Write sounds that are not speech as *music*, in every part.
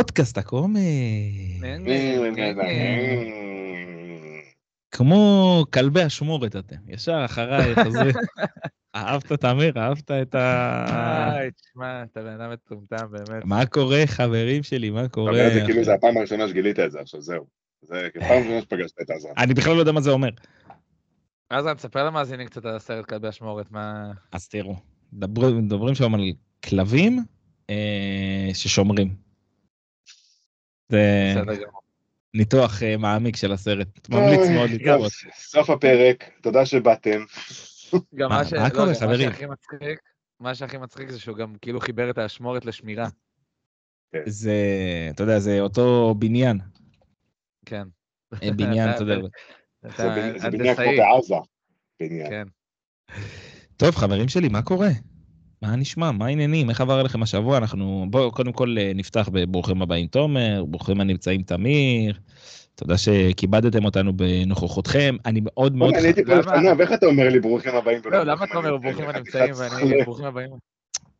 פודקאסט הקומי. כן, כן. כמו כלבי אשמורת אתם, ישר אחריי חוזרים. אהבת תמיר? אהבת את ה... איי, תשמע, אתה בן אדם מטומטם באמת. מה קורה חברים שלי? מה קורה? את זה כאילו זה הפעם הראשונה שגילית את זה, עכשיו זהו. זה פעם ראשונה שפגשת את עזרן. אני בכלל לא יודע מה זה אומר. אז אני תספר למאזינים קצת על הסרט כלבי אשמורת, מה... אז תראו, מדברים שם על כלבים ששומרים. זה. ניתוח אה, מעמיק של הסרט. ממליץ אוי, מאוד טוב, לקרוא. סוף הפרק, תודה שבאתם. גם מה- מה ש... מה לא, קורה, גם חברים? מה שהכי מצחיק, מה שהכי מצחיק זה שהוא גם כאילו חיבר את האשמורת לשמירה. זה, אתה יודע, זה אותו בניין. כן. אה, בניין, אתה יודע. זה בנ- זה בניין כמו. בעזה. בניין. כן. טוב, חברים שלי, מה קורה? מה נשמע? מה העניינים? איך עבר עליכם השבוע? אנחנו... בואו קודם כל אה, נפתח בברוכים הבאים תומר, ברוכים הנמצאים תמיר. תודה שכיבדתם אותנו בנוכחותכם. אני מאוד מאוד... בוא'נה, אני הייתי למה- לפניו, איך אתה אומר לי ברוכים הבאים? לא, למה אתה אומר ברוכים הנמצאים ואני ברוכים הבאים?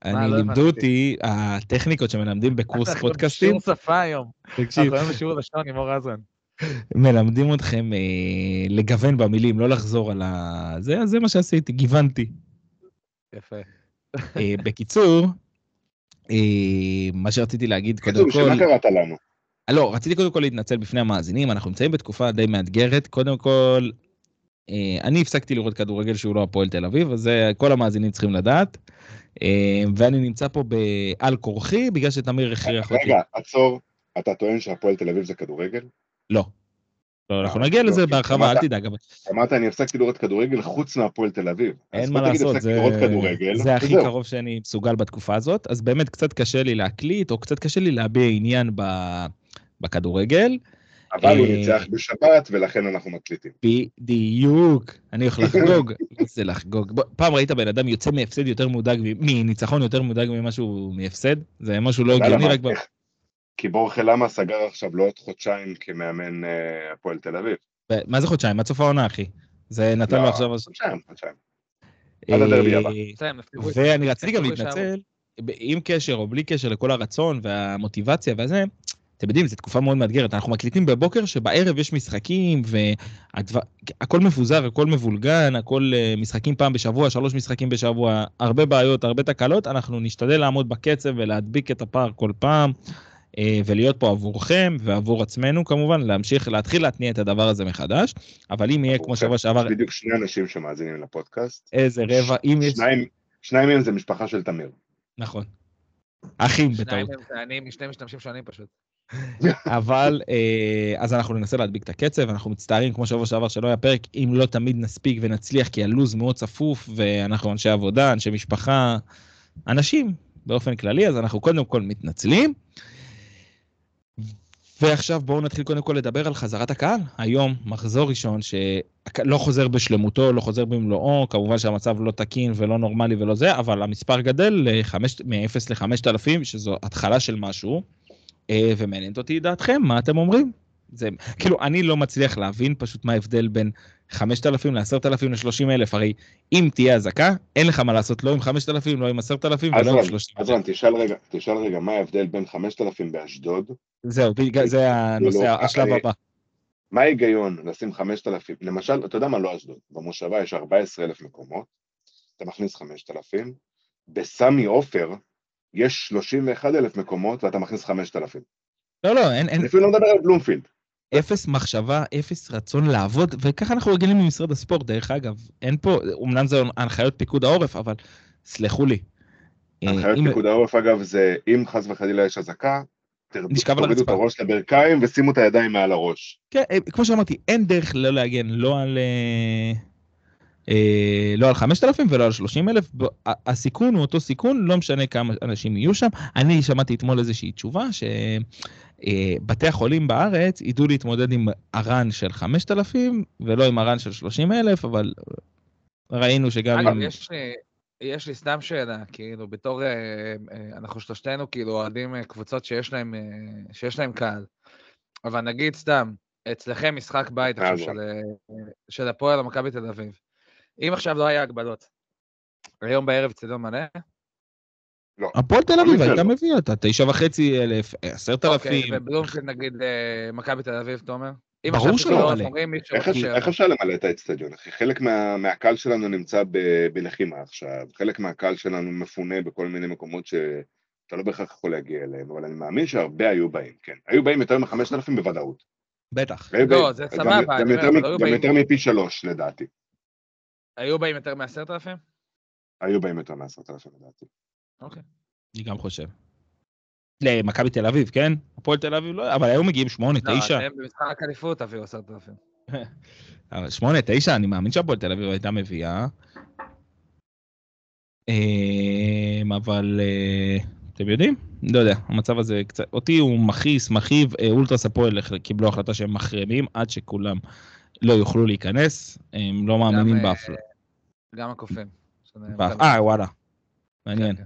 אני לא לימדו. אותי, הטכניקות שמלמדים בקורס *laughs* אנחנו פודקאסטים, בשיעור שפה היום. תקשיב, אנחנו היום בשיעור לשון עם אור רזן. מלמדים אתכם אה, לגוון במילים, לא לחזור על ה... זה, זה מה שעשיתי, גיוונתי. יפה. אה, בקיצור, אה, מה שרציתי להגיד קודם בקיצור, כל... שמה קראת לנו? אה, לא, רציתי קודם כל להתנצל בפני המאזינים, אנחנו נמצאים בתקופה די מאתגרת. קודם כל, אני הפסקתי לראות כדורגל שהוא לא הפועל תל אביב, אז זה כל המאזינים צריכים לדעת. ואני נמצא פה בעל כורחי, בגלל שתמיר הכריח אותי. רגע, עצור. אתה טוען שהפועל תל אביב זה כדורגל? לא. לא, אנחנו אה, נגיע לא, לזה בהרחבה, אל תדאג. אמרת, אני הפסקתי לראות כדורגל חוץ מהפועל תל אביב. אין מה לעשות, זה הכי. קרוב שאני מסוגל בתקופה הזאת, אז באמת קצת קשה לי להקליט, או קצת קשה לי להביע עניין בכדורגל. אבל הוא אה, ניצח בשבת, ולכן אנחנו מקליטים. בדיוק, אני הולך לחגוג, *laughs* זה לחגוג. פעם ראית בן אדם יוצא מהפסד יותר מודאג, מניצחון יותר מודאג ממשהו מהפסד? זה משהו לא הגיוני? רק? כי בורחה למה סגר עכשיו לעוד חודשיים כמאמן אה, הפועל תל אביב. מה זה חודשיים? עד סוף העונה, אחי. זה נתן לו לא, עכשיו... חודשיים, חודשיים. עד הדרבי הבא. אה, ואני רציתי גם להתנצל, עם קשר או בלי קשר לכל הרצון והמוטיבציה והזה, אתם יודעים, זו תקופה מאוד מאתגרת, אנחנו מקליטים בבוקר שבערב יש משחקים והכל מפוזר, הכל מבולגן, הכל אה, משחקים פעם בשבוע, שלוש משחקים בשבוע, הרבה בעיות, הרבה תקלות, אנחנו נשתדל לעמוד בקצב ולהדביק את הפער כל פעם. אה, ולהיות פה עבורכם ועבור עצמנו כמובן, להמשיך, להתחיל להתניע את הדבר הזה מחדש, אבל אם יהיה כמו. שבוע שעבר, בדיוק שני אנשים שמאזינים לפודקאסט. איזה רבע, אם יש... שניים- שניים מהם זה משפחה של תמיר. נכון. אחים שניים בטעות. מהם זה אני, משני משתמשים שונים פשוט. *laughs* אבל אה, אז אנחנו ננסה להדביק את הקצב, אנחנו מצטערים כמו שבוע שעבר שלא היה פרק, אם לא תמיד נספיק ונצליח, כי הלו"ז מאוד צפוף, ואנחנו אנשי עבודה, אנשי משפחה, אנשים באופן כללי, אז אנחנו קודם כל מתנצלים. ועכשיו בואו נתחיל קודם כל לדבר על חזרת הקהל. היום מחזור ראשון שלא חוזר בשלמותו, לא חוזר במלואו, כמובן שהמצב לא תקין ולא נורמלי ולא זה, אבל המספר גדל מ-0 ל-5,000, שזו התחלה של משהו. אה, ומעניינת אותי דעתכם, מה אתם אומרים? זה, כאילו, אני לא מצליח להבין פשוט מה ההבדל בין 5,000 ל-10,000 ל-30,000, הרי אם תהיה אזעקה, אין לך מה לעשות לא עם 5,000, לא עם 10,000 ולא עם עזרן, 30,000. עזרן, תשאל רגע, תשאל רגע, מה ההבדל בין 5,000 באשדוד? זהו, בגלל- זה הנושא, לא, השלב אה, הבא. מה ההיגיון לשים 5,000? למשל, אתה יודע מה לא אשדוד? במושבה יש 14,000 מקומות, אתה מכניס 5,000, בסמי עופר יש 31,000 מקומות ואתה מכניס 5,000. לא, לא, אין, אין, אני אפילו לא מדבר על בלומפילד. אפס מחשבה, אפס רצון לעבוד, וככה אנחנו רגילים ממשרד הספורט, דרך אגב. אין פה, אומנם זה הנחיות פיקוד העורף, אבל סלחו לי. אה, הנחיות אם- פיקוד העורף אגב זה אם חס וחלילה יש אזעקה, תורידו את. הראש לברכיים ושימו את הידיים מעל הראש. כן, אה, כמו שאמרתי, אין דרך לא להגן לא על... אה, לא על 5,000 ולא על 30,000, ב- ה- הסיכון הוא אותו סיכון, לא משנה כמה אנשים יהיו שם. אני שמעתי אתמול איזושהי תשובה אה, בתי החולים בארץ ידעו להתמודד עם ארן של 5,000 ולא עם ארן של 30,000, אבל ראינו שגם אגב, עם... יש לי, יש לי סתם שאלה, כאילו, בתור, אה, אה, אנחנו שלושתנו כאילו אוהדים אה, קבוצות שיש להם, אה, שיש להם קהל, אבל נגיד סתם, אצלכם משחק בית עכשיו אז של, אה, של הפועל או מכבי תל אביב. אם עכשיו לא היה הגבלות, היום בערב אצטדיון מלא? הפועל תל אביב הייתה מקרה מביאה אותה, תשע וחצי אלף, עשרת אוקיי, אלפים. ובלומפילד נגיד אה, מכבי תל אביב, תומר? אם ברור שלא מלא. איך אפשר- למלא את האצטדיון, אחי? חלק מה- מהקהל שלנו נמצא בלחימה עכשיו, חלק מהקהל שלנו מפונה בכל מיני מקומות שאתה לא בהכרח יכול להגיע אליהם, אבל אני מאמין שהרבה היו באים, כן. היו באים יותר מחמשת אלפים בוודאות. בטח. לא, זה סבבה, גם אומר, יותר מפי שלוש לדעתי. היו באים יותר מעשרת אלפים? היו באים יותר מעשרת אלפים לדעתי. אוקיי. אני גם חושב. למכבי תל אביב, כן? הפועל תל אביב לא, אבל היו מגיעים שמונה, לא, תשע. אתם במשחק אליפות תביאו עשרת אלפים. *laughs* שמונה, תשע, אני מאמין שהפועל תל אביב הייתה מביאה. אמ, אבל אה, אתם יודעים? לא יודע, המצב הזה קצת, אותי הוא מכעיס, מכאיב, אה, אולטרס הפועל קיבלו החלטה שהם מחרימים עד שכולם לא יוכלו להיכנס, הם לא מאמינים אה, באף... גם הקופים. אה, וואלה. מעניין.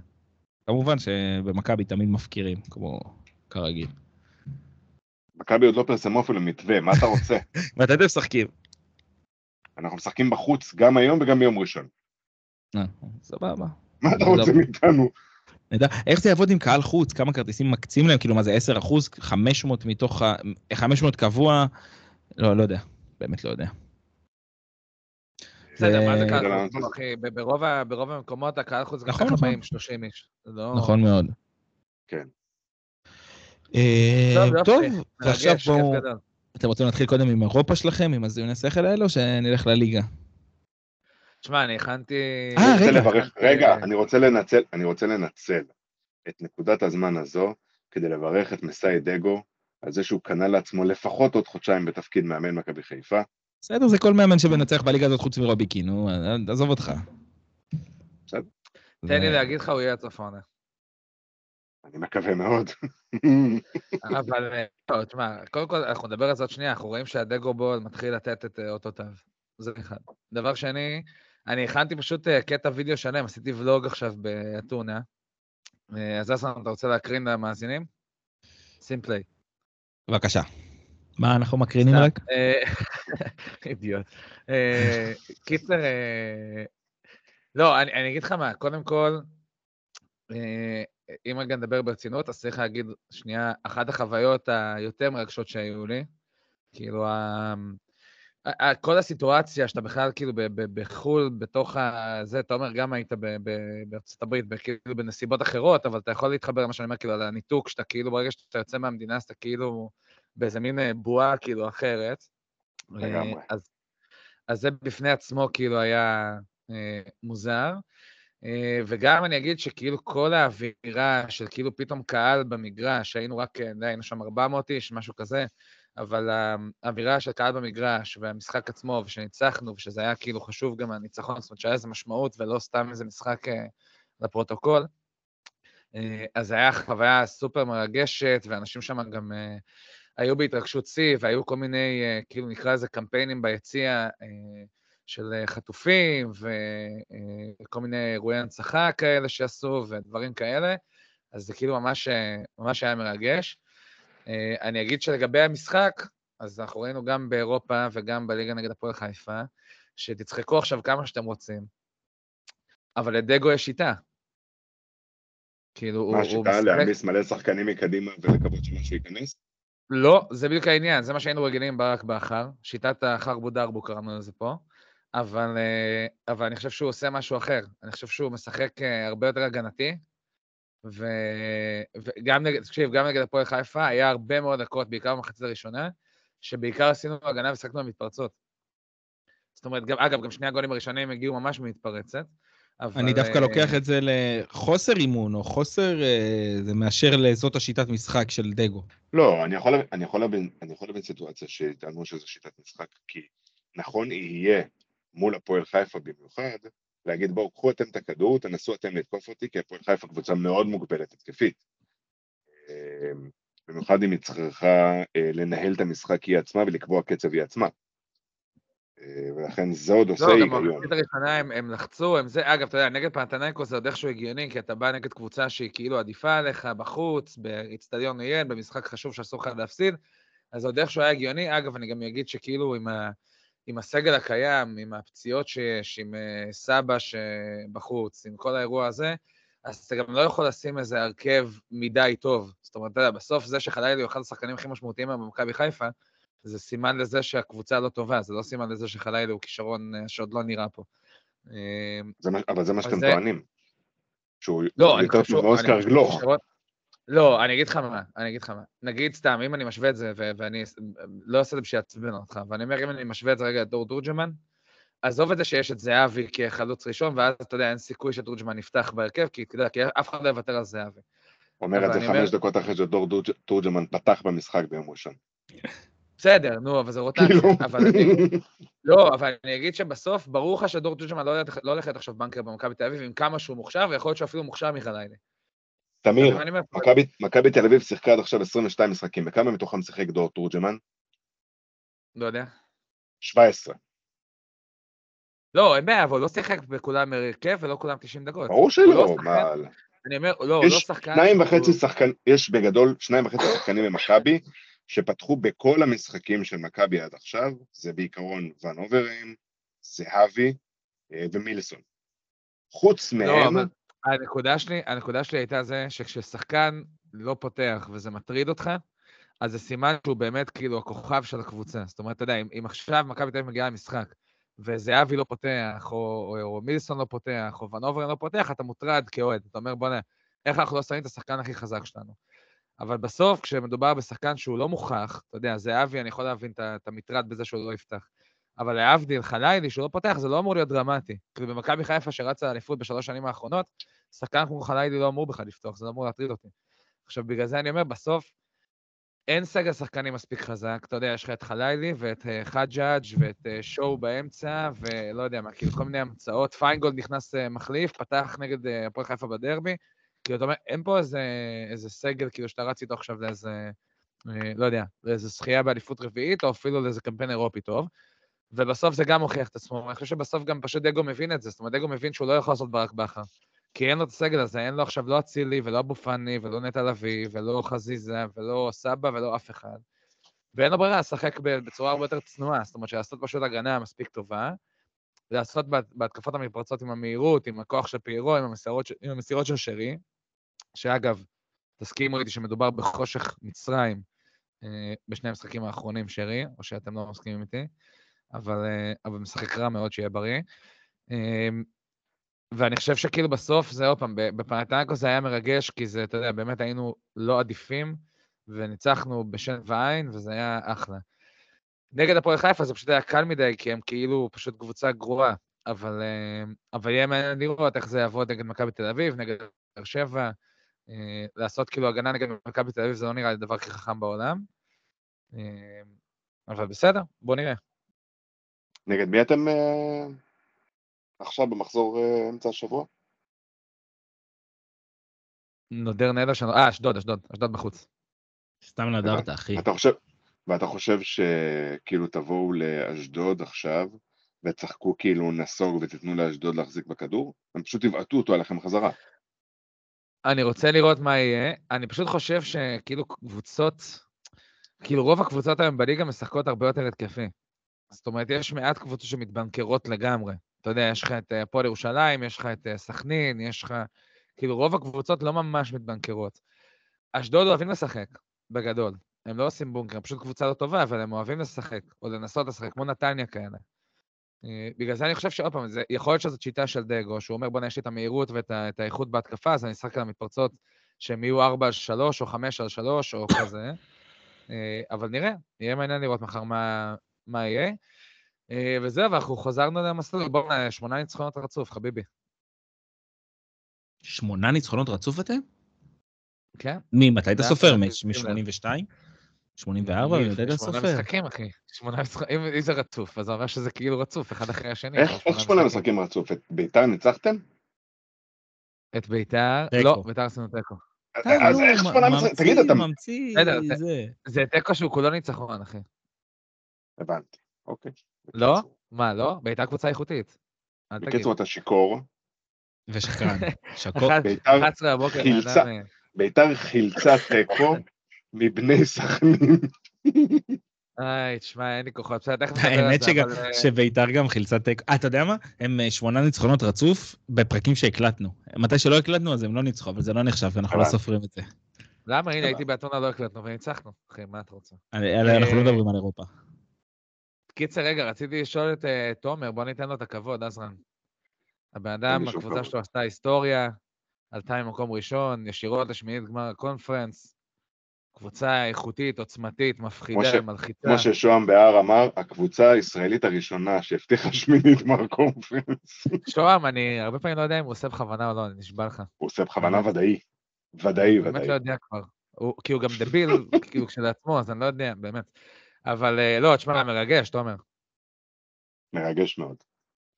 כמובן שבמכבי תמיד מפקירים, כמו כרגיל. מכבי עוד לא פרסמו אפילו מתווה, מה אתה רוצה? *laughs* מתי אתם משחקים? אנחנו משחקים בחוץ גם היום וגם ביום ראשון. אה, סבבה. מה אתה. רוצה מאיתנו? נדע, איך זה יעבוד עם קהל חוץ? כמה כרטיסים מקצים להם? כאילו, מה זה 10 אחוז? 500 מתוך ה... 500 קבוע? לא, לא יודע. באמת לא יודע. בסדר, מה זה זה- קהל זה חוץ? לא- אחי, ברוב המקומות הקהל חוץ גם נכון, ככה נכון. באים 30 איש. זה לא- נכון מאוד. כן. אה, טוב, יופי. טוב, ועכשיו בואו... אתם רוצים להתחיל קודם עם אירופה שלכם, עם הזיוני שכל האלו, או שנלך לליגה? תשמע, אני הכנתי... אה, אני רוצה רגע. לברך, רגע, אני רוצה לנצל, אני רוצה לנצל את נקודת הזמן הזו כדי לברך את מסאי דגו על זה שהוא קנה לעצמו לפחות עוד חודשיים בתפקיד מאמן מכבי חיפה. בסדר, זה כל מאמן שמנצח בליגה הזאת חוץ מרוביקי, נו, עזוב אותך. תן לי להגיד לך, הוא יהיה העונה. אני מקווה מאוד. אבל, אה, לא, תשמע, קודם כל, אנחנו נדבר על זה עוד שנייה, אנחנו רואים שהדגו בול מתחיל לתת את אה, אותותיו. זה אחד. דבר שני, אני הכנתי פשוט אה, קטע וידאו שלם, עשיתי ולוג עכשיו באתונה. אז אסן, אתה רוצה להקרין למאזינים? שים פליי. בבקשה. מה אנחנו מקרינים רק? אה, *laughs* אידיוט. אה, קיצר, אה, לא, אני אגיד לך מה, קודם כל, אם רגע נדבר ברצינות, אז צריך להגיד, שנייה, אחת החוויות היותר מרגשות שהיו לי, כאילו, כל הסיטואציה שאתה בכלל כאילו בחו"ל, בתוך. זה, אתה אומר, גם היית בארצות הברית, כאילו בנסיבות אחרות, אבל אתה יכול להתחבר למה שאני אומר, כאילו, על הניתוק, שאתה כאילו, ברגע שאתה יוצא מהמדינה, אז אתה כאילו באיזה מין אה, בועה, כאילו, אחרת. לגמרי. אה, אז, אז זה בפני עצמו כאילו היה אה, מוזר. אה, וגם אני אגיד שכאילו כל האווירה של כאילו פתאום קהל במגרש, שהיינו רק, אה, די, היינו שם 400 איש, משהו כזה, אבל האווירה של קהל במגרש והמשחק עצמו, ושניצחנו, ושזה היה כאילו חשוב גם הניצחון, זאת אומרת שהיה איזה משמעות ולא סתם איזה משחק אה, לפרוטוקול. אז זה היה חוויה סופר מרגשת, ואנשים שם גם היו בהתרגשות שיא, והיו כל מיני, אה, כאילו נקרא לזה קמפיינים ביציע אה, של אה, חטופים, וכל מיני אירועי הנצחה כאלה שעשו, ודברים כאלה. אז זה כאילו ממש, ממש היה מרגש. אני אגיד שלגבי המשחק, אז אנחנו ראינו גם באירופה וגם בליגה נגד הפועל חיפה, שתצחקו עכשיו כמה שאתם רוצים, אבל לדגו יש שיטה. כאילו, הוא, מה השיטה? להעמיס מלא שחקנים מקדימה ולקוות שמשהו ייכנס? לא, זה בדיוק העניין, זה מה שהיינו רגילים ברק בכר, שיטת החרבו דרבו קראנו לזה פה, אבל, אה, אבל אני חושב שהוא עושה משהו אחר, אני חושב שהוא משחק אה, הרבה יותר הגנתי, ו... וגם נגד, תקשיב, גם נגד הפועל חיפה היה הרבה מאוד דקות, בעיקר במחצית הראשונה, שבעיקר עשינו הגנה ושחקנו במתפרצות. זאת אומרת, גם, אגב, גם שני הגולים הראשונים הגיעו ממש ממתפרצת, אבל... אני דווקא אה, לוקח את זה לחוסר אימון, או חוסר... אה, זה מאשר לזאת השיטת משחק של דגו. לא, אני יכול, אני יכול להבין, אני יכול להבין סיטואציה שיטענו שזו שיטת משחק, כי נכון יהיה מול הפועל חיפה במיוחד, להגיד בואו קחו אתם את הכדור, תנסו אתם לתקוף אותי, כי הפועל חיפה קבוצה מאוד מוגבלת התקפית. אמ, במיוחד אם היא צריכה אה, לנהל את המשחק היא עצמה ולקבוע קצב היא עצמה. אה, ולכן זה עוד עושה לא, גם היגיון. במחצית הראשונה הם, הם לחצו, הם זה, אגב, אתה יודע, נגד פנתנייקו זה עוד איכשהו הגיוני, כי אתה בא נגד קבוצה שהיא כאילו עדיפה עליך בחוץ, באיצטדיון עיין, במשחק חשוב שאסור לך להפסיד, אז זה עוד איכשהו היה הגיוני. אגב, אני גם אגיד שכאילו עם, ה, עם הסגל הקיים, עם הפציעות שיש, עם uh, סבא שבחוץ, עם כל האירוע הזה, אז אתה גם לא יכול לשים איזה הרכב מדי טוב. זאת אומרת, אתה יודע, בסוף זה שחלילי הוא אחד השחקנים הכי משמעותיים במכבי חיפה, זה סימן לזה שהקבוצה לא טובה, זה לא סימן לזה שחלילי הוא כישרון אה, שעוד לא נראה פה. אה, זה מה- אבל זה מה שאתם זה- טוענים. שהוא לא, יותר. טוב מאוסקר גלוך. כישרון- לא, אני אגיד לך מה, אני אגיד לך מה. נגיד סתם, אם אני משווה את זה, ו- ואני לא עושה את זה בשביל לעצבן אותך, ואני אומר, אם אני משווה את זה רגע לדור תורג'מן, עזוב את זה שיש את זהבי כחלוץ ראשון, ואז אתה יודע, אין סיכוי שתורג'מן יפתח בהרכב, כי אתה יודע, כי אף אחד לא יוותר על זהבי. אומר את זה חמש אומר- דקות אחרי שדור דורג'- תורג'מן פתח במשחק ביום ראשון. בסדר, נו, אבל זה רוטציה. כאילו, אבל אני, *laughs* לא, אבל אני אגיד שבסוף, ברור לך שדור תורג'מן לא הולך- לא להיות עכשיו בנקר במכבי תל אביב, עם כמה שהוא מוכשר, ויכול להיות שהוא אפילו מוכשר מחלילי. תמיר, מכבי- תל אביב שיחקה עד עכשיו 22 משחקים, בכמה מתוכם שיחק דור תורג'מן? לא יודע. 17. לא, אין בעיה, אבל הוא לא שיחק בכולם הרכב ולא כולם 90 דקות. ברור שלא, לא מה... שחקן- אני אומר, לא, הוא לא שחקן, יש בגדול שניים וחצי שחקנים במכבי שפתחו בכל המשחקים של מכבי עד עכשיו, זה בעיקרון ון אוברהיים, זהבי אה, ומילסון. חוץ לא, מהם, אבל הנקודה שלי, הנקודה שלי הייתה זה שכששחקן לא פותח וזה מטריד אותך, אז זה סימן שהוא באמת כאילו הכוכב של הקבוצה. זאת אומרת, אתה יודע, אם, אם עכשיו מכבי תל אביב מגיעה למשחק, וזהבי לא פותח, או, או, או מילסון לא פותח, או ונוברן לא פותח, אתה מוטרד כאוהד. אתה אומר, בוא'נה, איך אנחנו לא שמים את השחקן הכי חזק שלנו? אבל בסוף, כשמדובר בשחקן שהוא לא מוכח, אתה יודע, זהבי, אני יכול להבין את המטרד בזה שהוא לא יפתח. אבל להבדיל, חלילי, שהוא לא פותח, זה לא אמור להיות דרמטי. כאילו, במכבי חיפה, שרצה לאליפות בשלוש שנים האחרונות, שחקן כמו חלילי לא אמור בכלל לפתוח, זה לא אמור להטריד אותי. עכשיו, בגלל זה אני אומר, בסוף, אין סגל שחקנים מספיק חזק. אתה יודע, יש לך את חלילי ואת אה, חג'אג' ואת אה, שואו באמצע, ולא יודע מה, כאילו, כל מיני המצאות. פיינגולד נכנס אה, מחליף, פתח נגד הפועל חיפה בדרבי. כאילו, אתה אומר, אין פה איזה, איזה סגל, כאילו, שאתה רץ איתו עכשיו לאיזה, אה, לא יודע, לאיזה זכייה באליפות רביעית, או אפילו לאיזה קמפיין אירופי טוב. ובסוף זה גם מוכיח את עצמו. אני חושב שבסוף גם פשוט דגו מבין את זה. זאת אומרת, דגו מבין שהוא לא יכול לעשות ברק בכר. כי אין לו את הסגל הזה, אין לו עכשיו לא אצילי, ולא אבו פאני, ולא נטע לביא, ולא חזיזה, ולא סבא, ולא אף אחד. ואין לו ברירה לשחק בצורה הרבה יותר צנועה, זאת אומרת שלעשות פשוט הגנה מספיק טובה, לעשות בה- בהתקפות המתפרצות עם המהירות, עם הכוח של פיירו, עם עם המסירות של שרי, שאגב, תסכימו איתי שמדובר בחושך מצרים אה, בשני המשחקים האחרונים, שרי, או שאתם לא מסכימים איתי, אבל, אה, אבל משחק רע מאוד, שיהיה בריא. אה, ואני חושב שכאילו בסוף זה עוד פעם, בפנתנקו זה היה מרגש, כי זה, אתה יודע, באמת היינו לא עדיפים, וניצחנו בשן ועין, וזה היה אחלה. נגד הפועל חיפה זה פשוט היה קל מדי, כי הם כאילו פשוט קבוצה גרועה, אבל, אה, אבל יהיה מעניין לראות איך זה יעבוד נגד מכבי תל אביב, נגד באר שבע, אה, לעשות כאילו הגנה נגד מכבי תל אביב זה לא נראה לי הדבר הכי חכם בעולם. אה, אבל בסדר, בוא נראה. נגד מי אתם עכשיו במחזור אמצע השבוע? נודר נדע שלנו, אה, אשדוד, אשדוד, אשדוד בחוץ. סתם נדרת, אחי. אתה חושב, ואתה חושב שכאילו תבואו לאשדוד עכשיו ותשחקו כאילו נסוג ותיתנו לאשדוד להחזיק בכדור? הם פשוט יבעטו אותו עליכם חזרה. אני רוצה לראות מה יהיה. אני פשוט חושב שכאילו קבוצות, כאילו רוב הקבוצות היום בליגה משחקות הרבה יותר התקפי. זאת אומרת, יש מעט קבוצות שמתבנקרות לגמרי. אתה יודע, יש לך את אה, הפועל ירושלים, יש לך את אה, סכנין, יש לך... כאילו, רוב הקבוצות לא ממש מתבנקרות. אשדוד אוהבים לשחק, בגדול. הם לא עושים בונקר, הם פשוט קבוצה לא טובה, אבל הם אוהבים לשחק, או לנסות לשחק, כמו נתניה כאלה. אה, בגלל זה אני חושב שעוד פעם, זה, יכול להיות שזאת שיטה של דגו, שהוא אומר, בוא'נה, יש לי את המהירות ואת את האיכות בהתקפה, אז אני אשחק על המתפרצות שהם יהיו 4 על 3 או 5 על 3 או כזה. אה, אבל נראה, יהיה מעניין לראות מחר מה, מה יהיה. אה, וזהו, ואנחנו חזרנו למסלול, בוא'נה, שמונה ניצחונות רצוף, חביבי. שמונה ניצחונות רצוף אתם? כן? ממתי אתה סופר? לאט שים לב. מ-82? 84? מתי אתה שמונה סופר? משחקים, אחי. שמונה משחקים, אם זה רצוף, אז זה אומר שזה כאילו רצוף, אחד אחרי השני. איך שמונה משחקים רצוף? את ביתר ניצחתם? את ביתר. לא, ביתר עשינו תיקו. אז איך שמונה משחקים? תגיד, אתה... ממציא, בסדר, זה- זה. תיקו שהוא כולו ניצחון, אחי. הבנתי, אוקיי. לא? מה, לא? בית"ר קבוצה איכותית. בקיצור, אתה שיכור. ושקרן. *laughs* שקור. אחת- בית"ר 11 בבוקר, בן חילצה. אדם, אה, ביתר חילצה תיקו מבני *laughs* סכנין. איי, תשמע, אין לי כוחות. בסדר, תכף נדבר על האמת זה, שגם, אבל, אה, שביתר גם חילצה תיקו. אה, אתה יודע מה? הם אה, שמונה ניצחונות רצוף בפרקים שהקלטנו. מתי שלא הקלטנו אז הם לא ניצחו, אבל זה לא נחשב, אנחנו לא הבנתי. סופרים את זה. למה? הנה, הייתי באתונה, לא הקלטנו וניצחנו. אחי, מה אתה רוצה? אה, אנחנו לא אה, מדברים על אירופה. קיצר, רגע, רציתי לשאול את אה, תומר, בוא ניתן לו את הכבוד, עזרן. הבן אדם, הקבוצה. שלו עשתה היסטוריה, עלתה ממקום ראשון, ישירות לשמינית גמר הקונפרנס. קבוצה איכותית, עוצמתית, מפחידה, ש- מלחיצה. כמו ששוהם בהר אמר, הקבוצה הישראלית הראשונה שהבטיחה שמינית *laughs* גמר קונפרנס. שוהם, אני הרבה פעמים לא יודע אם הוא עושה בכוונה או לא, אני נשבע לך. הוא עושה בכוונה ודאי. ודאי, באמת ודאי. לא יודע כבר. הוא, כי הוא גם דביל, *laughs* כאילו, כשלעצמו, אז אני לא יודע, באמת. אבל אה, לא, תשמע, מרגש, תומר. מרגש מאוד.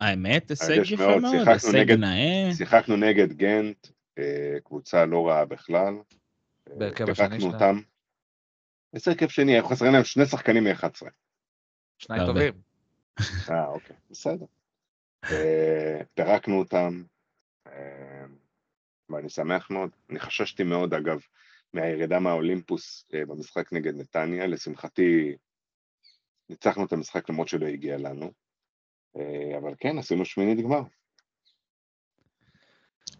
האמת, הישג יפה מאוד, הישג נאה. שיחקנו נגד גנט, אה, קבוצה לא רעה בכלל. אה, בהרכב השני פירקנו שלהם. אותם. איזה הרכב שני? היו חסרים להם שני שחקנים מ-11. שניים. טובים. אה, אוקיי, בסדר. אה, פירקנו אותם, אה, ואני שמח מאוד. אני חששתי מאוד, אגב, מהירידה מהאולימפוס אה, במשחק נגד נתניה. לשמחתי, ניצחנו את המשחק למרות שלא הגיע לנו. אה, אבל כן, עשינו שמינית גמר.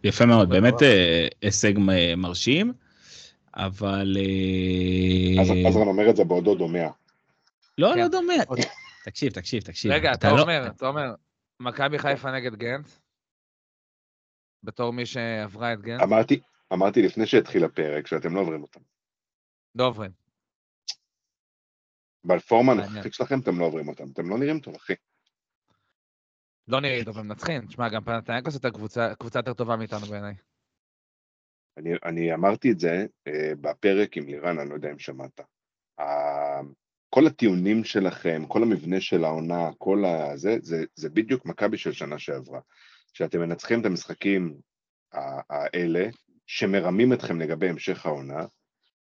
יפה מאוד. באמת אה, הישג מרשים, אבל... אה, אז עזרן אומר את זה בעודו דומע. לא, כן. לא דומה. עוד- תקשיב, תקשיב, תקשיב. רגע, אתה לא- תומר, תומר, מכבי חיפה נגד גנט? בתור מי שעברה את גנט? אמרתי, אמרתי לפני שהתחיל הפרק שאתם לא עוברים אותם. לא עוברים. בפורמה. הנוכחית שלכם אתם לא עוברים אותם. אתם לא נראים טוב, אחי. לא נראה טוב, הם מנצחים. תשמע, גם פנתנייקוס הייתה קבוצה קבוצה יותר טובה מאיתנו בעיניי. אני, אני אמרתי את זה אה, בפרק עם לירן, אני לא יודע אם שמעת. ה- כל הטיעונים שלכם, כל המבנה של העונה, כל הזה, זה, זה בדיוק מכבי של שנה שעברה. שאתם מנצחים את המשחקים האלה, שמרמים אתכם לגבי המשך העונה,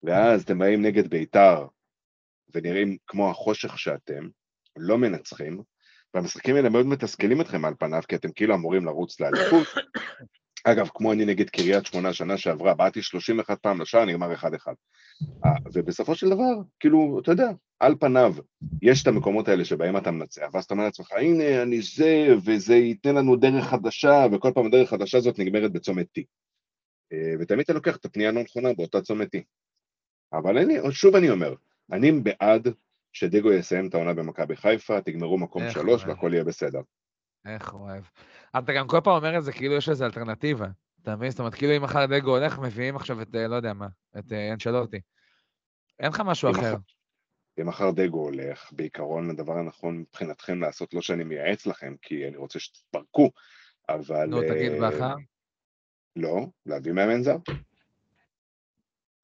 ואז אתם באים נגד בית"ר, ונראים כמו החושך שאתם, לא מנצחים, והמשחקים האלה מאוד מתסכלים אתכם על פניו, כי אתם כאילו אמורים לרוץ לאליפות. אגב, כמו אני נגד קריית שמונה שנה שעברה, באתי 31 פעם לשער, נגמר 1-1. אה, ובסופו של דבר, כאילו, אתה יודע, על פניו, יש את המקומות האלה שבהם אתה מנצח, ואז אתה אומר לעצמך, הנה, אני זה, וזה ייתן לנו דרך חדשה, וכל פעם הדרך החדשה הזאת נגמרת בצומת T. אה, ותמיד אתה לוקח את הפנייה הלא נכונה באותה צומת T. אבל אני, שוב אני אומר, אני בעד שדגו יסיים את העונה במכבי חיפה, תגמרו מקום שלוש. והכל יהיה בסדר. איך אוהב. אתה גם כל פעם אומר את זה כאילו יש לזה אלטרנטיבה. אתה מבין? זאת אומרת, כאילו אם מחר דגו הולך, מביאים עכשיו את, אה, לא יודע מה, את אה, אנשלוטי. אין לך משהו אחר. אם מחר דגו הולך, בעיקרון הדבר הנכון מבחינתכם לעשות, לא שאני מייעץ לכם, כי אני רוצה שתתפרקו, אבל... נו, תגיד אה, בכר. לא, להביא מאמן זר.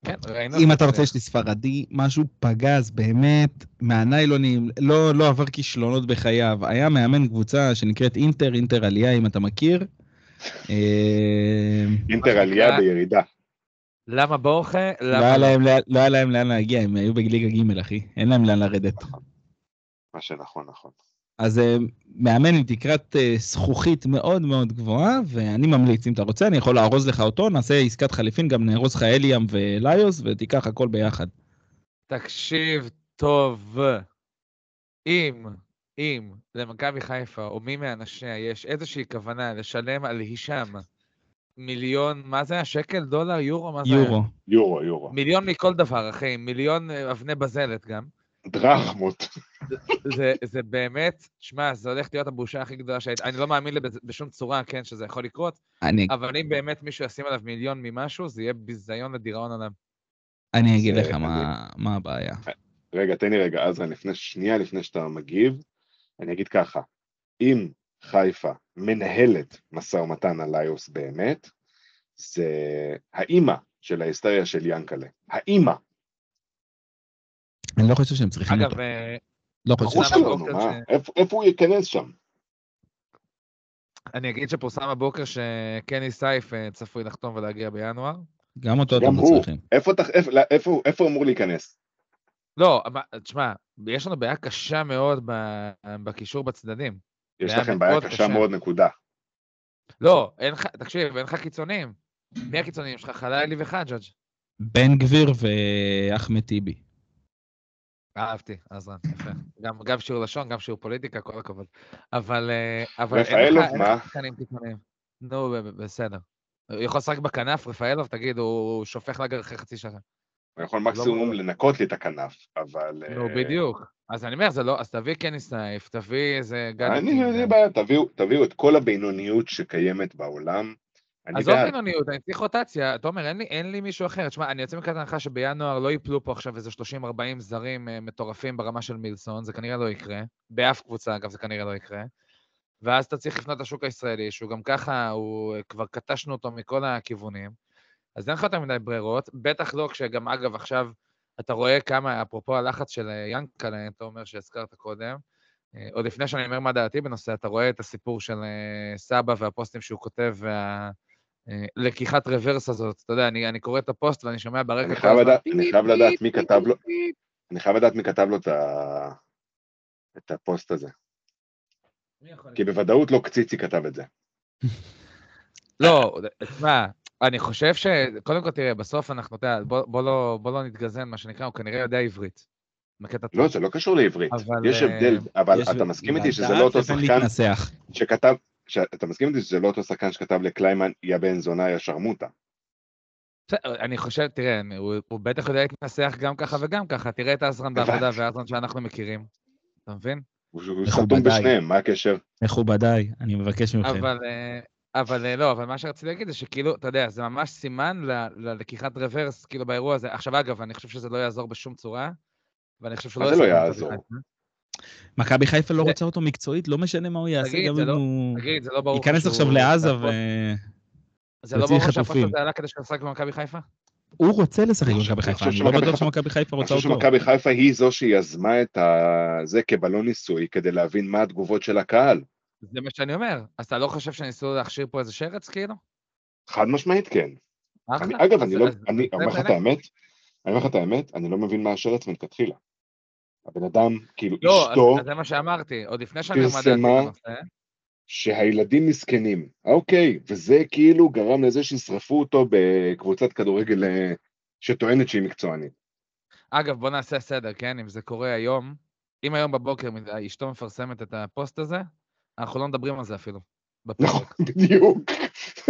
כן, ראינו... אם את אתה. רוצה שלי ספרדי, משהו פגז באמת מהניילונים, לא, לא עבר כישלונות בחייו. היה מאמן קבוצה שנקראת אינטר, אינטר עלייה, אם אתה מכיר. אה, אינטר עלייה בירידה. למה בורחה? לא לא? לא היה להם לאן להגיע, הם היו בליגה ג' אחי, אין להם לאן לרדת. מה שנכון, נכון. אז אה, מאמן עם תקרת אה, זכוכית מאוד מאוד גבוהה, ואני ממליץ, אם אתה רוצה, אני יכול לארוז לך אותו, נעשה עסקת חליפין, גם נארוז לך אליאם וליוס, ותיקח הכל ביחד. תקשיב טוב. אם, אם למכבי חיפה או מי מאנשיה יש איזושהי כוונה לשלם על הישאם מיליון, מה זה היה? שקל, דולר, יורו? מה זה היה? יורו. יורו, יורו. מיליון מכל דבר, אחי. מיליון אה, אבני בזלת גם. דרחמות. זה, זה באמת, שמע, זה הולך להיות הבושה הכי גדולה שהייתה. אני לא מאמין בשום צורה, כן, שזה יכול לקרות, אני, אבל אם באמת מישהו ישים עליו מיליון ממשהו, זה יהיה ביזיון לדיראון עולם. אני אגיד לך מה, מה הבעיה. רגע, תן לי רגע, עזרא, לפני, שנייה לפני שאתה מגיב, אני אגיד ככה, אם חיפה מנהלת משא ומתן על איוס באמת, זה האימא של ההיסטריה של ינקלה. האימא. אני לא חושב שהם צריכים אגב, אותו. אה, לא ברור חושב. פורסם שלא, מה? ש- איפה- הוא ייכנס שם? אני אגיד שפורסם הבוקר שקני סייף אה, צפוי לחתום ולהגיע בינואר. גם אותו אתם הוא. צריכים. איפה איפה- לא, איפה- איפה הוא אמור להיכנס? לא, תשמע, יש לנו בעיה קשה מאוד בקישור בצדדים. יש לכם בעיה מאוד קשה קשה. מאוד, נקודה. לא, אין לך, תקשיב, אין לך קיצוניים. מי הקיצוניים שלך? חלילי וחג'אג'. בן גביר ואחמד טיבי. אהבתי, עזרן, יפה. גם, גם שיעור לשון, גם שיעור פוליטיקה, כל הכבוד. אבל, אה, אבל אין לך, שחקנים קיצוניים. נו, בסדר. יכול לשחק בכנף, רפאלוב, תגיד, הוא שופך לגר אחרי חצי שנה. הוא יכול מקסימום לא- לנקות לי את הכנף, אבל... נו, אה, בדיוק. אז אני אומר, זה לא, אז תביא קניס נייף, תביא איזה אני, אין לי בעיה, תביאו- תביאו את כל הבינוניות שקיימת בעולם. אני עזוב. בינוניות, אני צריך רוטציה. תומר, אין לי, אין לי מישהו אחר. תשמע, אני יוצא מכאן הנחה שבינואר לא ייפלו פה עכשיו איזה 30-40 זרים אה, מטורפים ברמה של מילסון, זה כנראה לא יקרה. באף קבוצה, אגב, זה כנראה לא יקרה. ואז אתה צריך לפנות לשוק הישראלי, שהוא גם ככה, הוא, אה, כבר קטשנו אותו מכל הכיוונים. אז אין לך יותר מדי ברירות, בטח לא כשגם, אגב, עכשיו אתה רואה כמה, אפרופו הלחץ של אה, ינקלה, תומר, שהזכרת קודם, עוד לפני שאני אומר מה דעתי בנושא, אתה רואה את הסיפור של סבא והפוסטים שהוא כותב, וה... אה, לקיחת רוורס הזאת, אתה יודע, אני, אני קורא את הפוסט ואני שומע ברקע אני חייב לדעת- אני חייב לדעת מי כתב לו- אני חייב לדעת מי כתב לו את ה- את הפוסט הזה. כי? בוודאות לא קציצי כתב את זה. לא, תשמע, אני חושב ש... קודם כל, תראה, בסוף אנחנו, אתה יודע, בוא, בוא, לא, בוא לא נתגזן, מה שנקרא, הוא כנראה יודע עברית. לא, זה לא קשור לעברית. אבל, יש אה, הבדל, אבל יש- אתה מסכים איתי שזה לא אותו שחקן. שכתב, אתה מסכים איתי שזה לא אותו שחקן שכתב לקליימן, יא בן זונה, יא שרמוטה. בסדר, אני חושב, תראה, הוא, הוא בטח יודע להתנסח גם ככה וגם ככה, תראה את העזרן בעבודה. והעזרן שאנחנו מכירים, אתה מבין? הוא. סתום בשניהם, מה הקשר? מכובדיי, אני מבקש מכם. אבל, אה, אבל אה, לא, אבל מה שרציתי להגיד זה שכאילו, אתה יודע, זה ממש סימן ללקיחת רוורס, כאילו, באירוע הזה. עכשיו, אגב, אני חושב שזה לא יעזור בשום צורה, ואני חושב שלא מה זה לא יעזור. מכבי חיפה לא רוצה אותו מקצועית, לא משנה מה הוא יעשה, תגיד, גם זה אם לא- הוא תגיד, זה לא ברור ייכנס עכשיו לעזה ו... זה לא ברור שהפוסט חטופים. הזה עלה כדי שישחק במכבי חיפה? הוא רוצה לשחק אני חושב- במכבי אני חיפה, חושב אני לא שמכבי בטוח חיפה- שמכבי חיפה אני רוצה חושב אותו. שמכבי חיפה היא זו שיזמה את זה כבלון ניסוי כדי להבין מה התגובות של הקהל. זה מה שאני אומר. אז אתה לא חושב שניסו להכשיר פה איזה שרץ, כאילו? חד משמעית כן. אני. אגב, אז- אני לא, אני אומר לך את. האמת, אני אומר לך את האמת, אני לא מבין מה השרץ מלכתחילה. הבן אדם, כאילו לא, אשתו, אז זה מה שאמרתי. עוד לפני שאני פרסמה- שהילדים מסכנים. אוקיי, וזה כאילו גרם לזה שישרפו אותו בקבוצת כדורגל אה, שטוענת שהיא מקצוענית. אגב, בוא נעשה סדר, כן? אם זה קורה היום, אם היום בבוקר אשתו מפרסמת את הפוסט הזה, אנחנו לא מדברים על זה אפילו. נכון, בפרק, *laughs* בדיוק.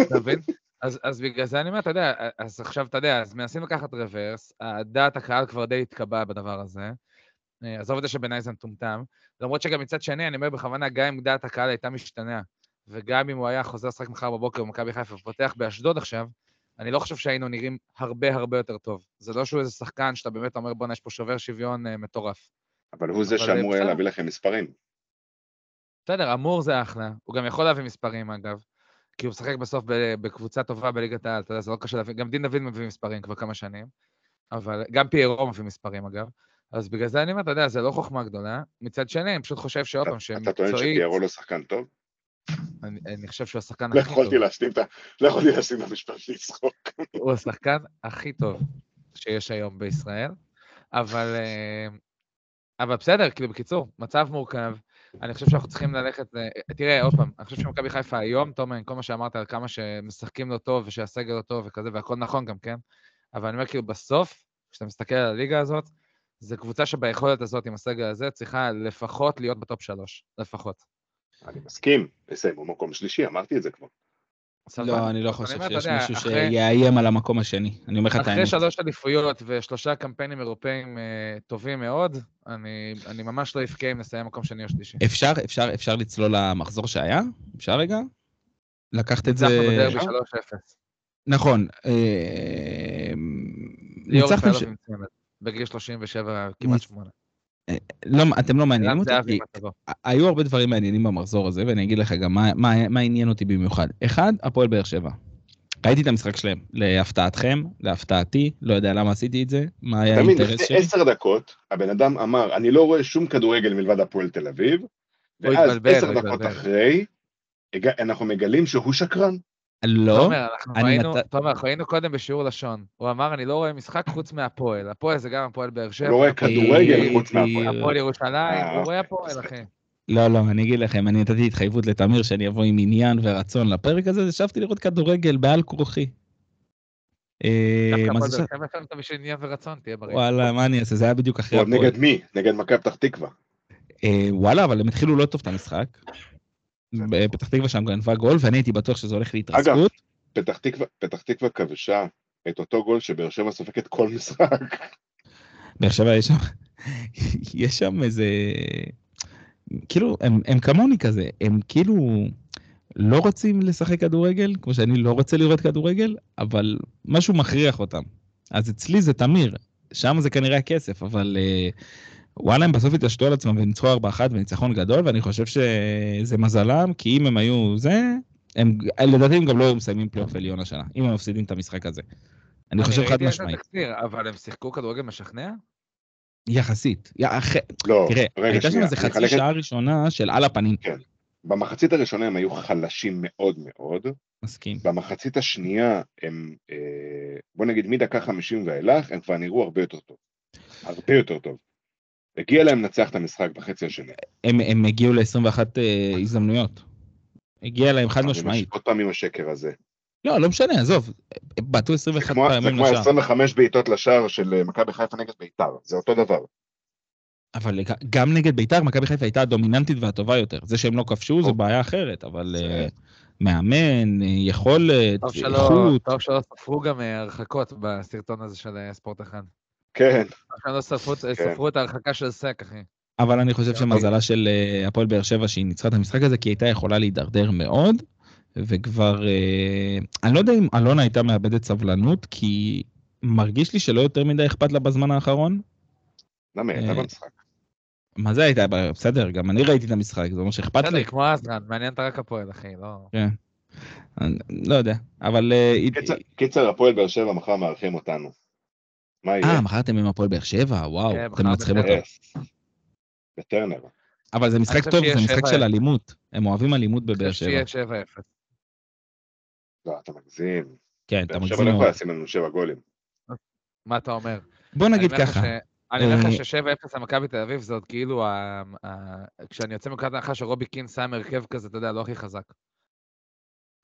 אתה מבין? אז, אז בגלל זה אני אומר, אתה יודע, אז עכשיו, אתה יודע, אז מנסים לקחת רוורס, דעת הקהל כבר די התקבעה בדבר הזה. אה, עזוב את זה שבעיניי זה מטומטם. למרות שגם מצד שני, אני אומר בכוונה, גם אם דעת הקהל הייתה משתנה, וגם אם הוא היה חוזר לשחק מחר בבוקר במכבי חיפה ופותח באשדוד עכשיו, אני לא חושב שהיינו נראים הרבה הרבה יותר טוב. זה לא שהוא איזה שחקן שאתה באמת אומר, בואנה, יש פה שובר שוויון אה, מטורף. אבל הוא זה אבל, שאמור היה. להביא לכם מספרים. בסדר, אמור זה אחלה, הוא גם יכול להביא מספרים אגב, כי הוא משחק בסוף בקבוצה טובה בליגת העל, אתה יודע, זה לא קשה להביא, גם דין דוד מביא מספרים כבר כמה שנים, אבל גם פיירו מביא מספרים אגב, אז בגלל זה אני אומר, אתה יודע, זה לא חוכמה גדולה, מצד שני, אני פשוט חושב שעוד פעם, אתה טוען שפיירו לא שחקן טוב? אני, אני חושב שהוא השחקן לא הכי טוב. לא יכולתי להשלים את המשפט לצחוק. הוא השחקן הכי טוב שיש היום בישראל, אבל, אה, אבל בסדר, כאילו, בקיצור, מצב מורכב. אני חושב שאנחנו צריכים ללכת, תראה, עוד פעם, אני חושב שמכבי חיפה היום, תומר, כל מה שאמרת על כמה שמשחקים לא טוב ושהסגל לא טוב וכזה, והכל נכון גם, כן? אבל אני אומר, כאילו, בסוף, כשאתה מסתכל על הליגה הזאת, זו קבוצה שביכולת הזאת, עם הסגל הזה, צריכה לפחות להיות בטופ שלוש, לפחות. אני מסכים, יסיימו מקום שלישי, אמרתי את זה כבר. לא, אני לא חושב שיש מישהו אחרי- שיאיים על המקום השני. אני אומר לך את אחרי האמת. שלוש אליפויות ושלושה קמפיינים אירופאים אה, טובים מאוד, אני, אני ממש לא אבכה אם נסיים מקום שני או שלישי. אפשר, אפשר, אפשר לצלול למחזור שהיה? אפשר רגע? לקחת את זה... ניצחנו בדרבי אפשר? 3-0. נכון. אה, ניצחתם... בגיל 37, כמעט ניצ- 8. לא, אתם לא מעניינים אותי, כי. היו הרבה דברים מעניינים במחזור הזה, ואני אגיד לך גם מה, מה, מה עניין אותי במיוחד. אחד, הפועל באר שבע. ראיתי את המשחק שלהם, להפתעתכם, להפתעתי, לא יודע למה עשיתי את זה, מה היה האינטרס לפני שלי. עשר דקות, הבן אדם אמר, אני לא רואה שום כדורגל מלבד הפועל תל אביב, ואז עשר דקות. אחרי, אנחנו מגלים שהוא שקרן. לא, תומר, אנחנו היינו, תומר, אנחנו קודם בשיעור לשון. הוא אמר, אני לא רואה משחק חוץ מהפועל. הפועל זה גם הפועל באר שבע. לא רואה כדורגל אה, חוץ מהפועל. הפועל ירושלים, אה, הוא רואה אוקיי, הפועל. אחי. לא, לא, אני אגיד לכם, אני נתתי התחייבות לתמיר שאני אבוא עם עניין ורצון לפרק הזה, אז ישבתי לראות כדורגל בעל כורחי. אה, דווקא הפועל באר שבע בשביל עניין ורצון, תהיה בריא. וואלה, מה אני אעשה? זה היה בדיוק אחרי הפועל. נגד מי? נגד מכבי פתח תקווה. אה, וואלה, אבל הם התחילו לא טוב את המשחק. פתח תקווה שם גנבה גול, ואני הייתי בטוח שזה הולך להתרסקות. פתח תקווה, פתח תקווה כבשה את אותו גול שבאר שבע סופגת כל משחק. באר שבע יש שם, יש שם איזה, כאילו, הם, הם כמוני כזה, הם כאילו לא רוצים לשחק כדורגל, כמו שאני לא רוצה לראות כדורגל, אבל משהו מכריח אותם. אז אצלי זה תמיר, שם זה כנראה הכסף, אבל אה, וואלה, הם בסוף התעשתו על עצמם וניצחו 4-1 בניצחון גדול, ואני חושב שזה מזלם, כי אם הם היו זה, הם, לדעתי הם גם לא היו מסיימים פלייאוף עליון השנה, אם הם מפסידים את המשחק הזה. אני חושב חד משמעית, אבל הם שיחקו כדורגל משכנע? יחסית. יא, אחרי- לא, תראה, רגע, הייתה שם איזה אני חצי אחלק את- שעה ראשונה של על הפנים. במחצית הראשונה הם היו חלשים מאוד מאוד, מסכים. במחצית השנייה הם, אה, בוא נגיד מדקה 50 ואילך, הם כבר נראו הרבה יותר טוב. הרבה יותר טוב. הגיע להם לנצח את המשחק בחצי השני. הם, הם הגיעו ל-21 uh, הזדמנויות. הגיע להם חד משמעית. עוד פעם עם השקר הזה. לא, לא משנה, עזוב. בעטו זה 21 כמו, זה פעמים כמו לשער. 25 בעיטות לשער של אה, מכבי חיפה נגד בית"ר, זה אותו דבר. אבל לג- גם נגד בית"ר, מכבי חיפה הייתה הדומיננטית והטובה יותר. זה שהם לא כבשו זה טוב. בעיה אחרת, אבל זה- אה, מאמן, אה, יכולת, טוב שלא, איכות. טוב שלא ספרו גם אה, הרחקות בסרטון הזה של אה, ספורט אחד. כן, טוב שלא ספרו, ספרו את ההרחקה של סק, אחי. אבל אני חושב גם שמזלה של אה, הפועל באר שבע שהיא ניצחה את המשחק הזה, כי היא הייתה יכולה להידרדר מאוד, וכבר, אה, אני לא יודע אם אלונה הייתה מאבדת סבלנות, כי מרגיש לי שלא יותר מדי אכפת לה בזמן האחרון. למה היא הייתה אה, במשחק? מה זה הייתה? בסדר, גם אני ראיתי את המשחק, זה אומר שאכפת בסדר, לי. כמו אסרן, מעניין אותה רק הפועל, אחי, לא... אני לא יודע, אבל... קיצר, הפועל באר שבע מחר מארחים אותנו. מה יהיה? אה, מכרתם עם הפועל באר שבע? וואו, כן, אתם מנצחים אותו. בטרנר. אבל זה משחק טוב, זה משחק 7-0. של אלימות. הם אוהבים אלימות אני בבאר חושב שבע. שיהיה 7-0. לא, אתה מגזים. כן, אתה באר שבע מגזים לא יכולה מאוד. לשים לנו שבע גולים. מה אתה אומר? בוא נגיד ככה, אני אומר לך אה, ש-7-0 למכבי תל אביב זה עוד כאילו, כשאני יוצא מנקודת ההנחה שרובי קין שם הרכב כזה, אתה יודע, לא הכי חזק.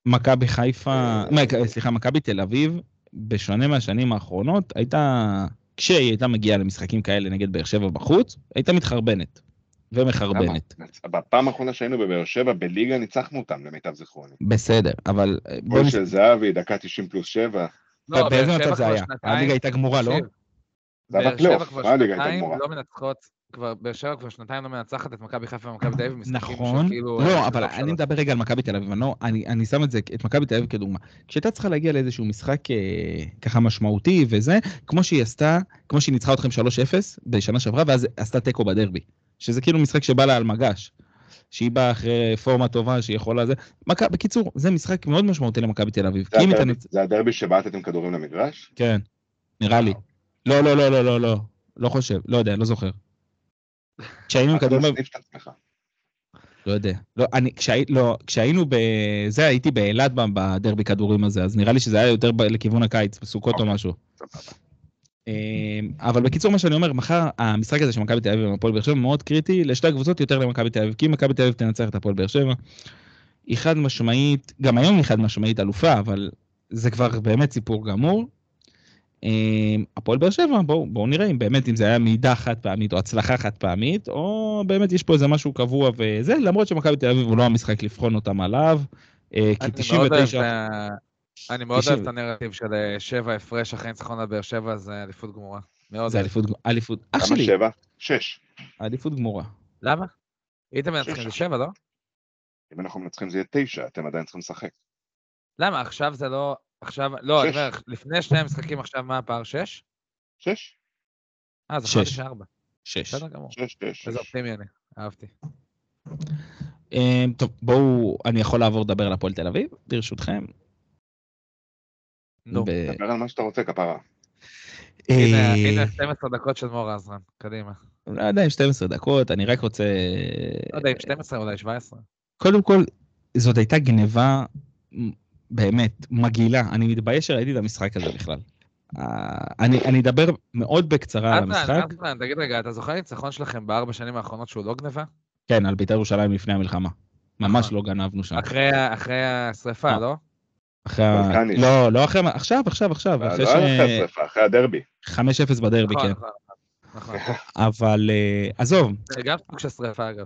מכבי חיפה, אה, סליחה, מכבי תל אביב, בשונה מהשנים האחרונות, הייתה, כשהיא הייתה מגיעה למשחקים כאלה נגד באר שבע בחוץ, הייתה מתחרבנת. ומחרבנת. בפעם האחרונה שהיינו בבאר שבע, בליגה ניצחנו אותם, למיטב זיכרוני. בסדר, אבל אה, גול. של זהבי, דקה 90 פלוס 7. לא, באיזה באר מצב שבע זה כבר היה? שנתיים- הליגה הייתה גמורה, לא? תקשיב, זה היה באר שבע כבר שנתיים? לא מנצחות, כבר, באר שבע כבר שנתיים לא מנצחת את מכבי חיפה ומכבי תל אביב נכון, שכאילו... לא, אבל אני. מדבר רגע על מכבי תל אביב, אני, לא, אני, אני שם את זה, את מכבי תל אביב כדוגמה. כשהייתה צריכה להגיע לאיזשהו משחק אה, ככה משמעותי וזה, כמו שהיא עשתה, כמו שהיא ניצחה אתכם 3-0 בשנה שעברה, ואז עשתה תיקו בדרבי. שזה כאילו משחק שבא לה על מגש. שהיא באה אחרי פורמה טובה, שהיא יכולה זה. מכ... בקיצור, זה משחק מאוד משמעותי למכבי תל אביב. זה הדרבי- אתה... זה הדרבי שבעטתם כדורים למגרש? כן, נראה לי. לא, לא, לא, לא, לא, לא. לא חושב, לא יודע, לא זוכר. כשהיינו עם עצמך. לא יודע. לא, אני, כשהי, לא, כשהיינו בזה, הייתי באילת ב- בדרבי כדורים הזה, אז נראה לי שזה היה יותר ב- לכיוון הקיץ, בסוכות או אוקיי. משהו. אמ, אבל בקיצור, מה שאני אומר, מחר המשחק הזה של מכבי תל אביב עם הפועל באר שבע מאוד קריטי לשתי הקבוצות יותר למכבי תל אביב, כי אם מכבי תל אביב תנצח את הפועל באר שבע, היא חד משמעית, גם היום היא חד משמעית אלופה, אבל זה כבר באמת סיפור גמור. אמ, הפועל באר שבע, בואו בוא נראה אם באמת אם זה היה מעידה חד פעמית או הצלחה חד פעמית, או באמת יש פה איזה משהו קבוע וזה, למרות שמכבי תל אביב הוא לא המשחק לבחון אותם עליו, אה, כי אני מאוד אוהב 99... את ה- אני מאוד 90. אוהב את הנרטיב של אה, שבע הפרש אחרי ניצחון על באר שבע, זה אליפות גמורה. מאוד זה. אליפות, אליפות, אח כמה שלי, שבע? שש. אליפות גמורה. למה? הייתם מנצחים זה שבע, לא? אם אנחנו מנצחים זה יהיה תשע, אתם עדיין צריכים לשחק. למה? עכשיו זה לא... עכשיו... לא, אני. אומר, לפני שני המשחקים עכשיו מה הפער? שש? שש? אה, אז חשבתי שש. שארבע. שש. בסדר גמור. שש, שש. איזה. אופטימי אני, אהבתי. אמ, טוב, בואו, אני יכול לעבור לדבר על הפועל תל אביב, ברשותכם. נו, ב- דבר על מה שאתה רוצה, כפרה. הנה אה, הנה 12 דקות של מור עזרן, קדימה. לא יודע אם 12 דקות, אני רק רוצה... לא יודע אם 12 אולי 17. קודם כל, זאת הייתה גניבה באמת, מגעילה. אני מתבייש שראיתי את המשחק הזה בכלל. אה, אני, אני אדבר מאוד בקצרה על המשחק. אטלן, תגיד רגע, אתה זוכר ניצחון שלכם בארבע שנים האחרונות שהוא לא גניבה? כן, על בית"ר ירושלים לפני המלחמה. ממש נכון. לא גנבנו שם. אחרי אחרי השרפה, אה. לא? אחרי ה... לא, לא אחרי... עכשיו, עכשיו, עכשיו. לא אחרי אחרי ש... השרפה, אחרי הדרבי. 5-0 בדרבי, נכון, כן. נכון, נכון. אבל אה, עזוב, זה גם סוג של שרפה, אגב.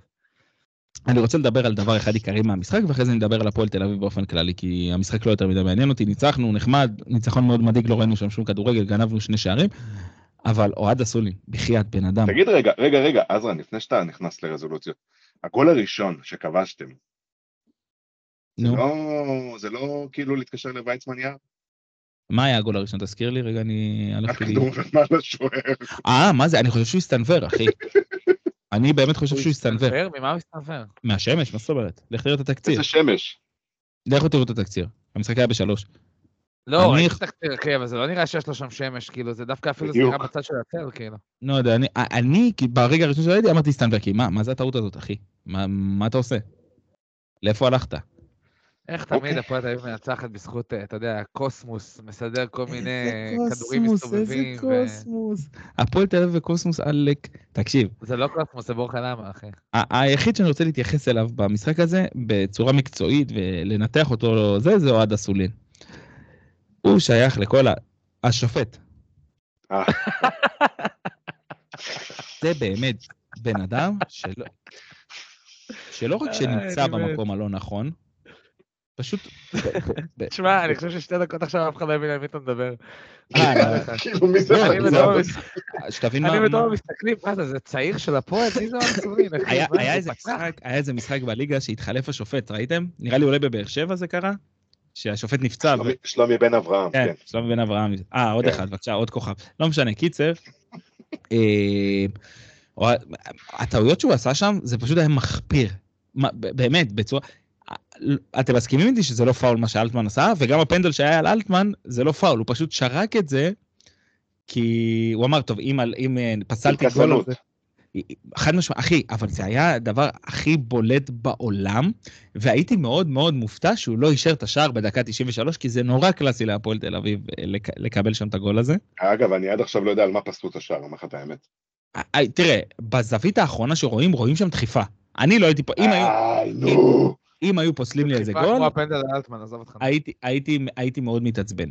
אני רוצה לדבר על דבר אחד עיקרי מהמשחק, ואחרי זה נדבר על הפועל תל אביב באופן כללי, כי המשחק לא יותר מדי מעניין אותי, ניצחנו, נחמד, ניצחון מאוד מדאיג, לא ראינו שם שום כדורגל, גנבנו שני שערים, אבל אוהד אסולין, בחייאת בן אדם. תגיד רגע, רגע, רגע, עזרן, לפני שאתה נכנס לרזולוציות, הגול הראשון שכבשתם, זה לא, זה לא כאילו להתקשר לוויצמן יער? מה היה הגול הראשון? תזכיר לי רגע, אני. הכדור עובר מעל השוער. אה, מה זה? אני חושב שהוא הסתנוור, אחי. *laughs* אני באמת חושב שהוא הסתנוור. ממה הוא הסתנוור? מהשמש, מה זאת אומרת? לך תראה את התקציר. איזה שמש. לכו תראו את התקציר. המשחק היה בשלוש. לא, אני- התקציר, אחי, אבל זה לא נראה שיש לו שם שמש, כאילו, זה דווקא אפילו זה. נראה בצד של הצל, כאילו. לא יודע, אני, אני כי ברגע הראשון שראיתי אמרתי הסתנוור, כי מה, מה זה הטעות הזאת, אחי? מה, מה אתה עושה? לאיפה הלכת? איך תמיד אוקיי. הפועל תל אביב מנצחת בזכות, אה, אתה יודע, קוסמוס, מסדר כל מיני איזה כדורים קוסמוס, מסתובבים. איזה ו- קוסמוס. הפועל תל אביב וקוסמוס עלק. תקשיב, זה לא קוסמוס, זה בורחה למה, אחי. היחיד שאני רוצה להתייחס אליו במשחק הזה, בצורה מקצועית ולנתח אותו, זה, זה אוהד אסולין. הוא שייך לכל ה... השופט. אה. *laughs* זה באמת בן אדם שלא... שלא רק שנמצא באמת. במקום הלא נכון, פשוט... *laughs* תשמע, אני חושב ששתי דקות עכשיו אף אחד לא הבין על מי אתה מדבר. אה, אה, כאילו, מי זה? לא, אני המס- שתבין אני מה... בתור מה- המסתכלים, מה זה, זה צעיר של הפועל? מי זה? היה איזה? משחק, בליגה שהתחלף השופט, ראיתם? נראה לי אולי בבאר שבע זה קרה? שהשופט נפצע. שלומי- בן אברהם, כן, כן. שלומי בן אברהם. אה, עוד כן. אחד, בבקשה, עוד כוכב. לא משנה, קיצר. אה, הטעויות שהוא עשה שם, זה פשוט היה מחפיר. באמת, בצורה... אתם מסכימים איתי שזה לא פאול מה שאלטמן עשה, וגם הפנדל שהיה על אלטמן זה לא פאול, הוא פשוט שרק את זה, כי הוא אמר, טוב, אם, אם אה, פסלתי גול. חד משמעית, אחי, אבל זה היה הדבר הכי בולט בעולם, והייתי מאוד מאוד מופתע שהוא לא אישר את השער בדקה 93, כי זה נורא קלאסי להפועל תל אביב אה, לק- לקבל שם את הגול הזה. אגב, אני עד עכשיו לא יודע על מה פסלו את השער, אומר לך את האמת. אה, אה, תראה, בזווית האחרונה שרואים, רואים שם דחיפה. אני לא הייתי פה, אם היו, איי, נו. אם היו פוסלים לי איזה גול. הייתי, מאוד מתעצבן.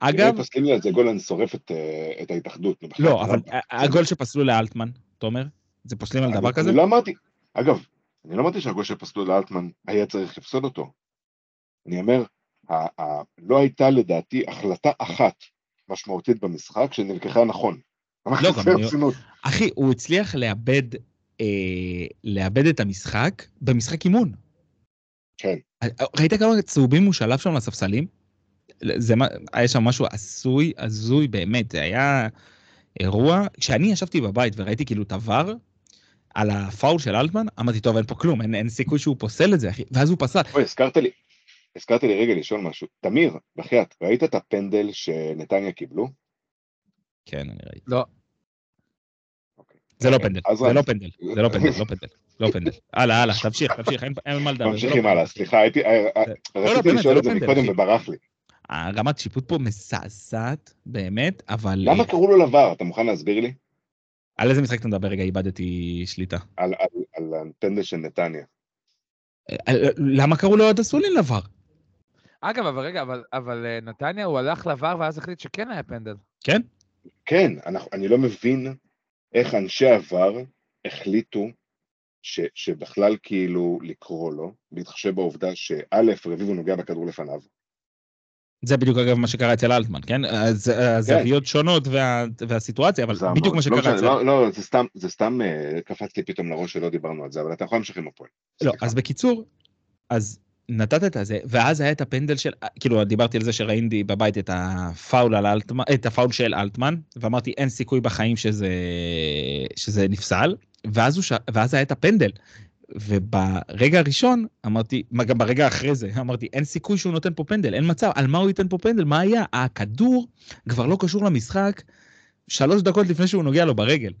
אגב, אגב, פוסלים לי על זה גול, אני שורף את, אה, ההתאחדות. לא, אבל. הגול שפסלו לאלטמן, תומר, זה פוסלים על דבר כזה? אני לא אמרתי, אגב, אני לא אמרתי שהגול שפסלו לאלטמן היה צריך לפסול אותו. אני אומר, לא הייתה לדעתי החלטה אחת משמעותית במשחק שנלקחה נכון. לא, גם אני-. אחי, הוא הצליח לאבד, אה, לאבד את המשחק במשחק אימון. כן. אה, ראית כמה צהובים הוא שלף שם לספסלים? זה מה, היה שם משהו עשוי, הזוי באמת, זה היה אירוע, כשאני ישבתי בבית וראיתי כאילו את הוואר על הפאול של אלטמן, אמרתי, טוב, אין פה כלום, אין, אין סיכוי שהוא פוסל את זה, אחי, ואז הוא פסל. אוי, הזכרת לי, הזכרת לי רגע לשאול משהו. תמיר, בחייאת, ראית את הפנדל שנתניה קיבלו? כן, אני ראיתי. לא. אוקיי. זה לא פנדל, אז זה רק- לא פנדל, זה לא פנדל, לא *laughs* פנדל, לא פנדל. הלאה, הלאה, תמשיך, תמשיך, אין מה לדבר. זה לא ממשיכים פנדל. הלאה, סליחה, הייתי, אה, אה, לא, רציתי לשאול זה את זה לא פנדל, מקודם. וברח לי. הרמת שיפוט פה מזעזעת, באמת, אבל... למה קראו לו לבר? אתה מוכן להסביר לי? על איזה משחק אתה מדבר? רגע, איבדתי שליטה. על- על- על הפנדל של נתניה. אה, למה קראו לו עד אסולין לבר? אגב, אבל רגע, אבל- אבל אה, נתניה, הוא הלך לבר ואז החליט שכן היה פנדל. כן? כן, אני לא מבין איך אנשי עבר החליטו ש, שבכלל כאילו לקרוא לו, בהתחשב בעובדה שא', רביבו נוגע בכדור לפניו. זה בדיוק אגב מה שקרה אצל אלטמן, כן? אז- הזוויות שונות וה- והסיטואציה, אבל זה בדיוק. מה שקרה לא אצל... לא, לא, זה סתם, זה סתם אה, קפץ לי פתאום לראש שלא דיברנו על זה, אבל אתה יכול להמשיך עם הפועל. לא, סליחה. אז בקיצור, אז נתת את הזה, ואז היה את הפנדל של, כאילו דיברתי על זה שראיתי בבית את הפאול על אלטמן, את הפאול של אלטמן, ואמרתי אין סיכוי בחיים שזה, שזה נפסל, ואז, ש... ואז היה את הפנדל. וברגע הראשון אמרתי, גם ברגע אחרי זה, אמרתי אין סיכוי שהוא נותן פה פנדל, אין מצב, על מה הוא ייתן פה פנדל, מה היה? הכדור כבר לא קשור למשחק, שלוש דקות לפני שהוא נוגע לו ברגל.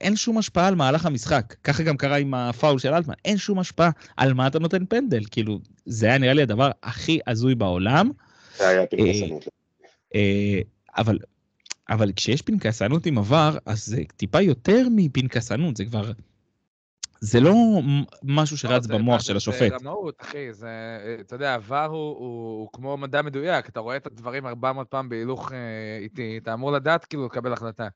אין שום השפעה על מהלך המשחק. ככה גם קרה עם הפאול של אלטמן, אין שום השפעה על מה אתה נותן פנדל. כאילו, זה היה נראה לי הדבר הכי הזוי בעולם. זה היה פנקסנות. אה, אבל, אבל כשיש פנקסנות עם עבר, אז זה טיפה יותר מפנקסנות, זה כבר... זה לא משהו שרץ זה- במוח זה- של זה השופט. רמאות, אחי, זה, אתה יודע, עבר הוא, הוא, הוא כמו מדע מדויק, אתה רואה את הדברים 400 פעם בהילוך אה, איטי, אתה אמור לדעת כאילו לקבל החלטה.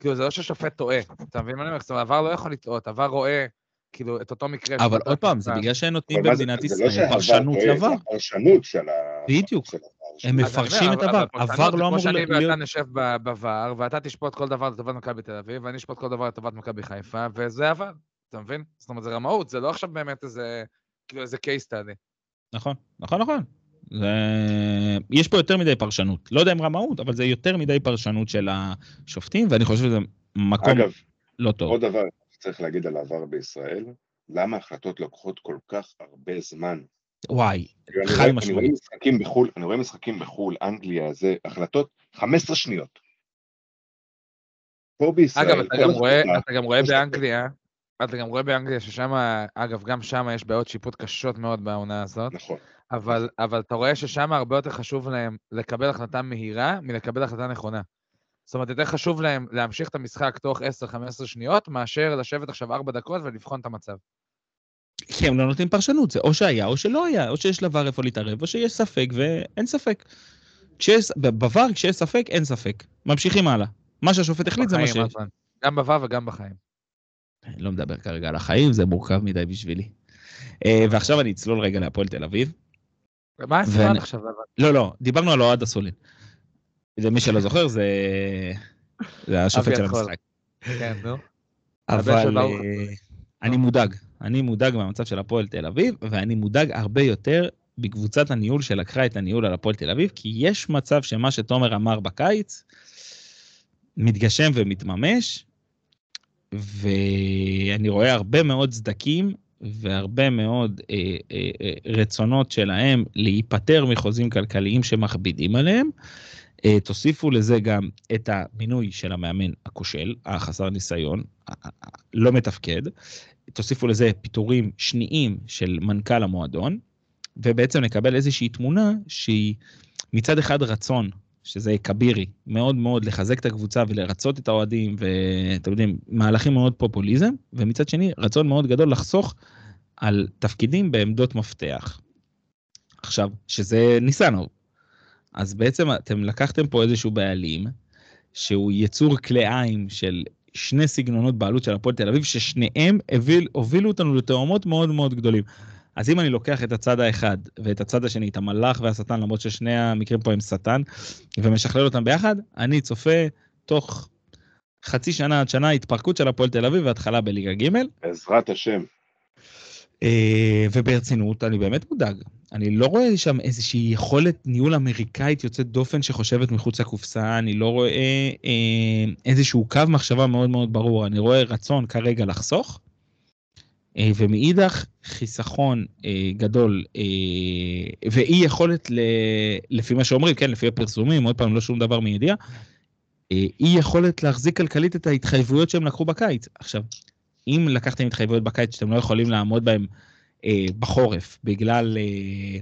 כאילו, זה לא ששופט טועה, אתה מבין מה אני אומר? זאת אומרת, עבר לא יכול לטעות, עבר רואה, כאילו, את אותו מקרה. אבל עוד פעם, זה. בגלל שהם נותנים במדינת לא ישראל פרשנות לעבר. זה הפרשנות של ה... בדיוק. הם מפרשים את אבל- עבר. אבל פרשנות עבר זה לא כמו אמור שאני להיות... ואתה נשב בVAR, ואתה תשפוט כל דבר לטובת מכבי תל אביב, ואני אשפוט כל דבר לטובת מכבי חיפה, וזה עבד, אתה מבין? זאת אומרת, זה רמאות, זה לא עכשיו באמת איזה, כאילו איזה case study. נכון, נכון, נכון. זה... יש פה יותר מדי פרשנות. לא יודע אם רמאות, אבל זה יותר מדי פרשנות של השופטים, ואני חושב שזה מקום אגב, לא טוב. עוד דבר שצריך להגיד על העבר בישראל, למה החלטות לוקחות כל כך הרבה זמן? וואי, אני חד אני רואה משמעית. משחקים בחו"ל, אני רואה משחקים בחו"ל, אנגליה, זה, החלטות 15 שניות. פה בישראל, אגב, אתה גם רואה, אתה גם רואה באנגליה, אתה גם רואה באנגליה ששם, אגב, גם שם יש בעיות שיפוט קשות מאוד בעונה הזאת, נכון. אבל, אבל אתה רואה ששם הרבה יותר חשוב להם לקבל החלטה מהירה מלקבל החלטה נכונה. זאת אומרת, יותר חשוב להם להמשיך את המשחק תוך 10-15 שניות, מאשר לשבת עכשיו 4 דקות ולבחון את המצב. כי הם לא נותנים פרשנות, זה או שהיה או שלא היה, או שיש לבר איפה להתערב, או שיש ספק ואין ספק. כשיש, בבר כשיש ספק, אין ספק. ממשיכים הלאה. מה שהשופט החליט זה מה שיש. אטמן. גם בוו וגם בחיים. אני לא מדבר כרגע על החיים, זה מורכב מדי בשבילי. אה, ועכשיו אני אצלול רגע להפועל תל אביב. מה הסיבה ואני- עכשיו? לא, לא, דיברנו על אוהד אסולין. למי שלא זוכר, זה... זה השופט של. המשחק. כן, נו. אבל. אה, אני מודאג. אני מודאג מהמצב של הפועל תל אביב, ואני מודאג הרבה יותר בקבוצת הניהול שלקחה את הניהול על הפועל תל אביב, כי יש מצב שמה שתומר אמר בקיץ מתגשם ומתממש, ואני רואה הרבה מאוד סדקים והרבה מאוד אה, אה, אה, רצונות שלהם להיפטר מחוזים כלכליים שמכבידים עליהם. אה, תוסיפו לזה גם את המינוי של המאמן הכושל, החסר ניסיון, ה- ה- ה- לא מתפקד. תוסיפו לזה פיטורים שניים של מנכ"ל המועדון, ובעצם נקבל איזושהי תמונה שהיא מצד אחד רצון, שזה כבירי, מאוד מאוד לחזק את הקבוצה ולרצות את האוהדים, ואתם יודעים, מהלכים מאוד פופוליזם, ומצד שני, רצון מאוד גדול לחסוך על תפקידים בעמדות מפתח. עכשיו, שזה ניסנוב. אז בעצם אתם לקחתם פה איזשהו בעלים, שהוא יצור כלאיים של שני סגנונות בעלות של הפועל תל אביב, ששניהם הביל, הובילו אותנו לתאומות מאוד מאוד גדולים. אז אם אני לוקח את הצד האחד ואת הצד השני, את המלאך והשטן, למרות ששני המקרים פה הם שטן, ומשכלל אותם ביחד, אני צופה תוך חצי שנה עד שנה התפרקות של הפועל תל אביב והתחלה בליגה ג'. בעזרת השם. אה, וברצינות, אני באמת מודאג. אני לא רואה שם איזושהי יכולת ניהול אמריקאית יוצאת דופן שחושבת מחוץ לקופסה, אני לא רואה אה, איזשהו קו מחשבה מאוד מאוד ברור, אני רואה רצון כרגע לחסוך, אה, ומאידך חיסכון אה, גדול אה, ואי יכולת, ל, לפי מה שאומרים, כן, לפי הפרסומים, עוד פעם, לא שום דבר מידיעה, אה, אי יכולת להחזיק כלכלית את ההתחייבויות שהם לקחו בקיץ. עכשיו, אם לקחתם התחייבויות בקיץ שאתם לא יכולים לעמוד בהן אה, בחורף בגלל אה,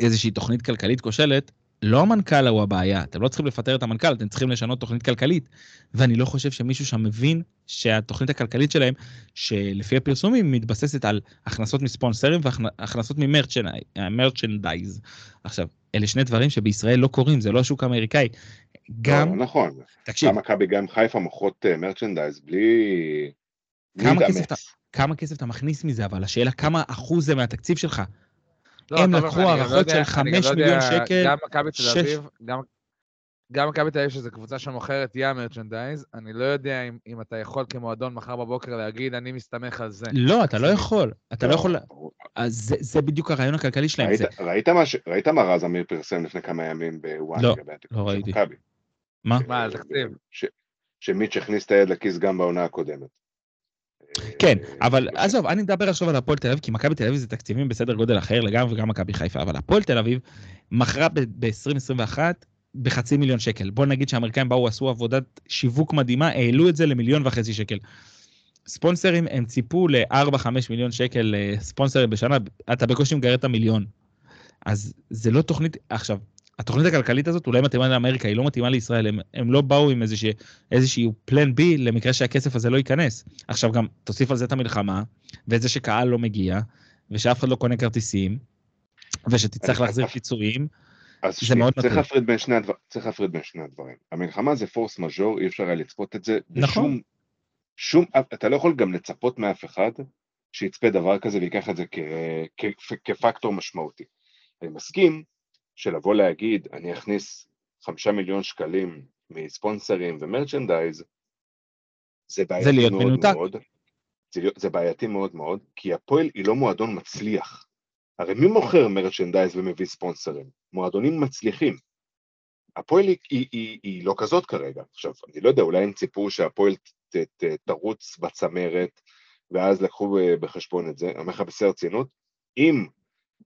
איזושהי תוכנית כלכלית כושלת, לא המנכ"ל הוא הבעיה, אתם לא צריכים לפטר את המנכ"ל, אתם צריכים לשנות תוכנית כלכלית. ואני לא חושב שמישהו שם מבין שהתוכנית הכלכלית שלהם, שלפי הפרסומים, מתבססת על הכנסות מספונסרים והכנסות ממרצ'נדייז. עכשיו, אלה שני דברים שבישראל לא קורים, זה לא השוק האמריקאי. גם, לא, לא נכון. תקשיב, גם מכבי, גם חיפה מוכרות מרצ'נדייז בלי... כמה כסף. אתה- כמה כסף אתה מכניס מזה, אבל השאלה כמה אחוז זה מהתקציב שלך. לא, הם לקחו לא הערכות יודע- של אני גם 5 לא יודע, מיליון שקל, גם מכבי תל אביב, גם- גם מכבי תל אביב, שזו קבוצה שמוכרת ים מרצ'נדייז, אני לא יודע אם, אם אתה יכול כמועדון מחר בבוקר להגיד, אני מסתמך על זה. לא, אתה לא יכול, אתה לא יכול, ברור. אז זה- זה בדיוק הרעיון הכלכלי שלהם. ראית- זה- ראית מה ש- ראית מה רז אמיר פרסם לפני כמה ימים בוואן לא, לגבי התקציב לא של ראיתי. מכבי? מה? מה, על תקציב? ש- שמיץ' הכניס את היד לכיס גם בעונה הקודמת. כן, אה, אבל אה, עזוב, אני מדבר עכשיו על הפועל תל אביב, כי מכבי תל אביב זה תקציבים בסדר גודל אחר לגמרי, וגם מכבי חיפה, אבל הפועל תל אביב מכרה ב-2021 בחצי מיליון שקל. בוא נגיד שהאמריקאים באו, עשו עבודת שיווק מדהימה, העלו את זה למיליון וחצי שקל. ספונסרים, הם ציפו ל-4-5 מיליון שקל אה, ספונסרים בשנה, אתה בקושי מגרד את המיליון. אז זה לא תוכנית, עכשיו, התוכנית הכלכלית הזאת אולי מתאימה לאמריקה, היא לא מתאימה לישראל, הם, הם לא באו עם איזושהי, איזושהי פלן בי למקרה שהכסף הזה לא ייכנס. עכשיו גם תוסיף על זה את המלחמה, ואת זה שקהל לא מגיע, ושאף אחד לא קונה כרטיסים, ושתצטרך להחזיר פיצויים. אז זה מאוד צריך. להפריד בין שני הדבר- צריך להפריד בין שני הדברים. המלחמה זה פורס מז'ור, אי אפשר היה לצפות את זה. נכון. שום, אתה לא יכול גם לצפות מאף אחד שיצפה דבר כזה ויקח את זה כ, כ, כפקטור משמעותי. אני מסכים שלבוא להגיד, אני אכניס חמישה מיליון שקלים מספונסרים ומרצ'נדייז, זה בעייתי מאוד מנותק. מאוד. זה, זה בעייתי מאוד מאוד, כי הפועל היא לא מועדון מצליח. הרי מי מוכר מרצ'נדייז ומביא ספונסרים? מועדונים מצליחים. הפועל היא, היא, היא, היא לא כזאת כרגע. עכשיו, אני לא יודע, אולי הם ציפו שהפועל ת, ת, תרוץ בצמרת, ואז לקחו אה, בחשבון את זה. אני אומר לך בשיא הרצינות, אם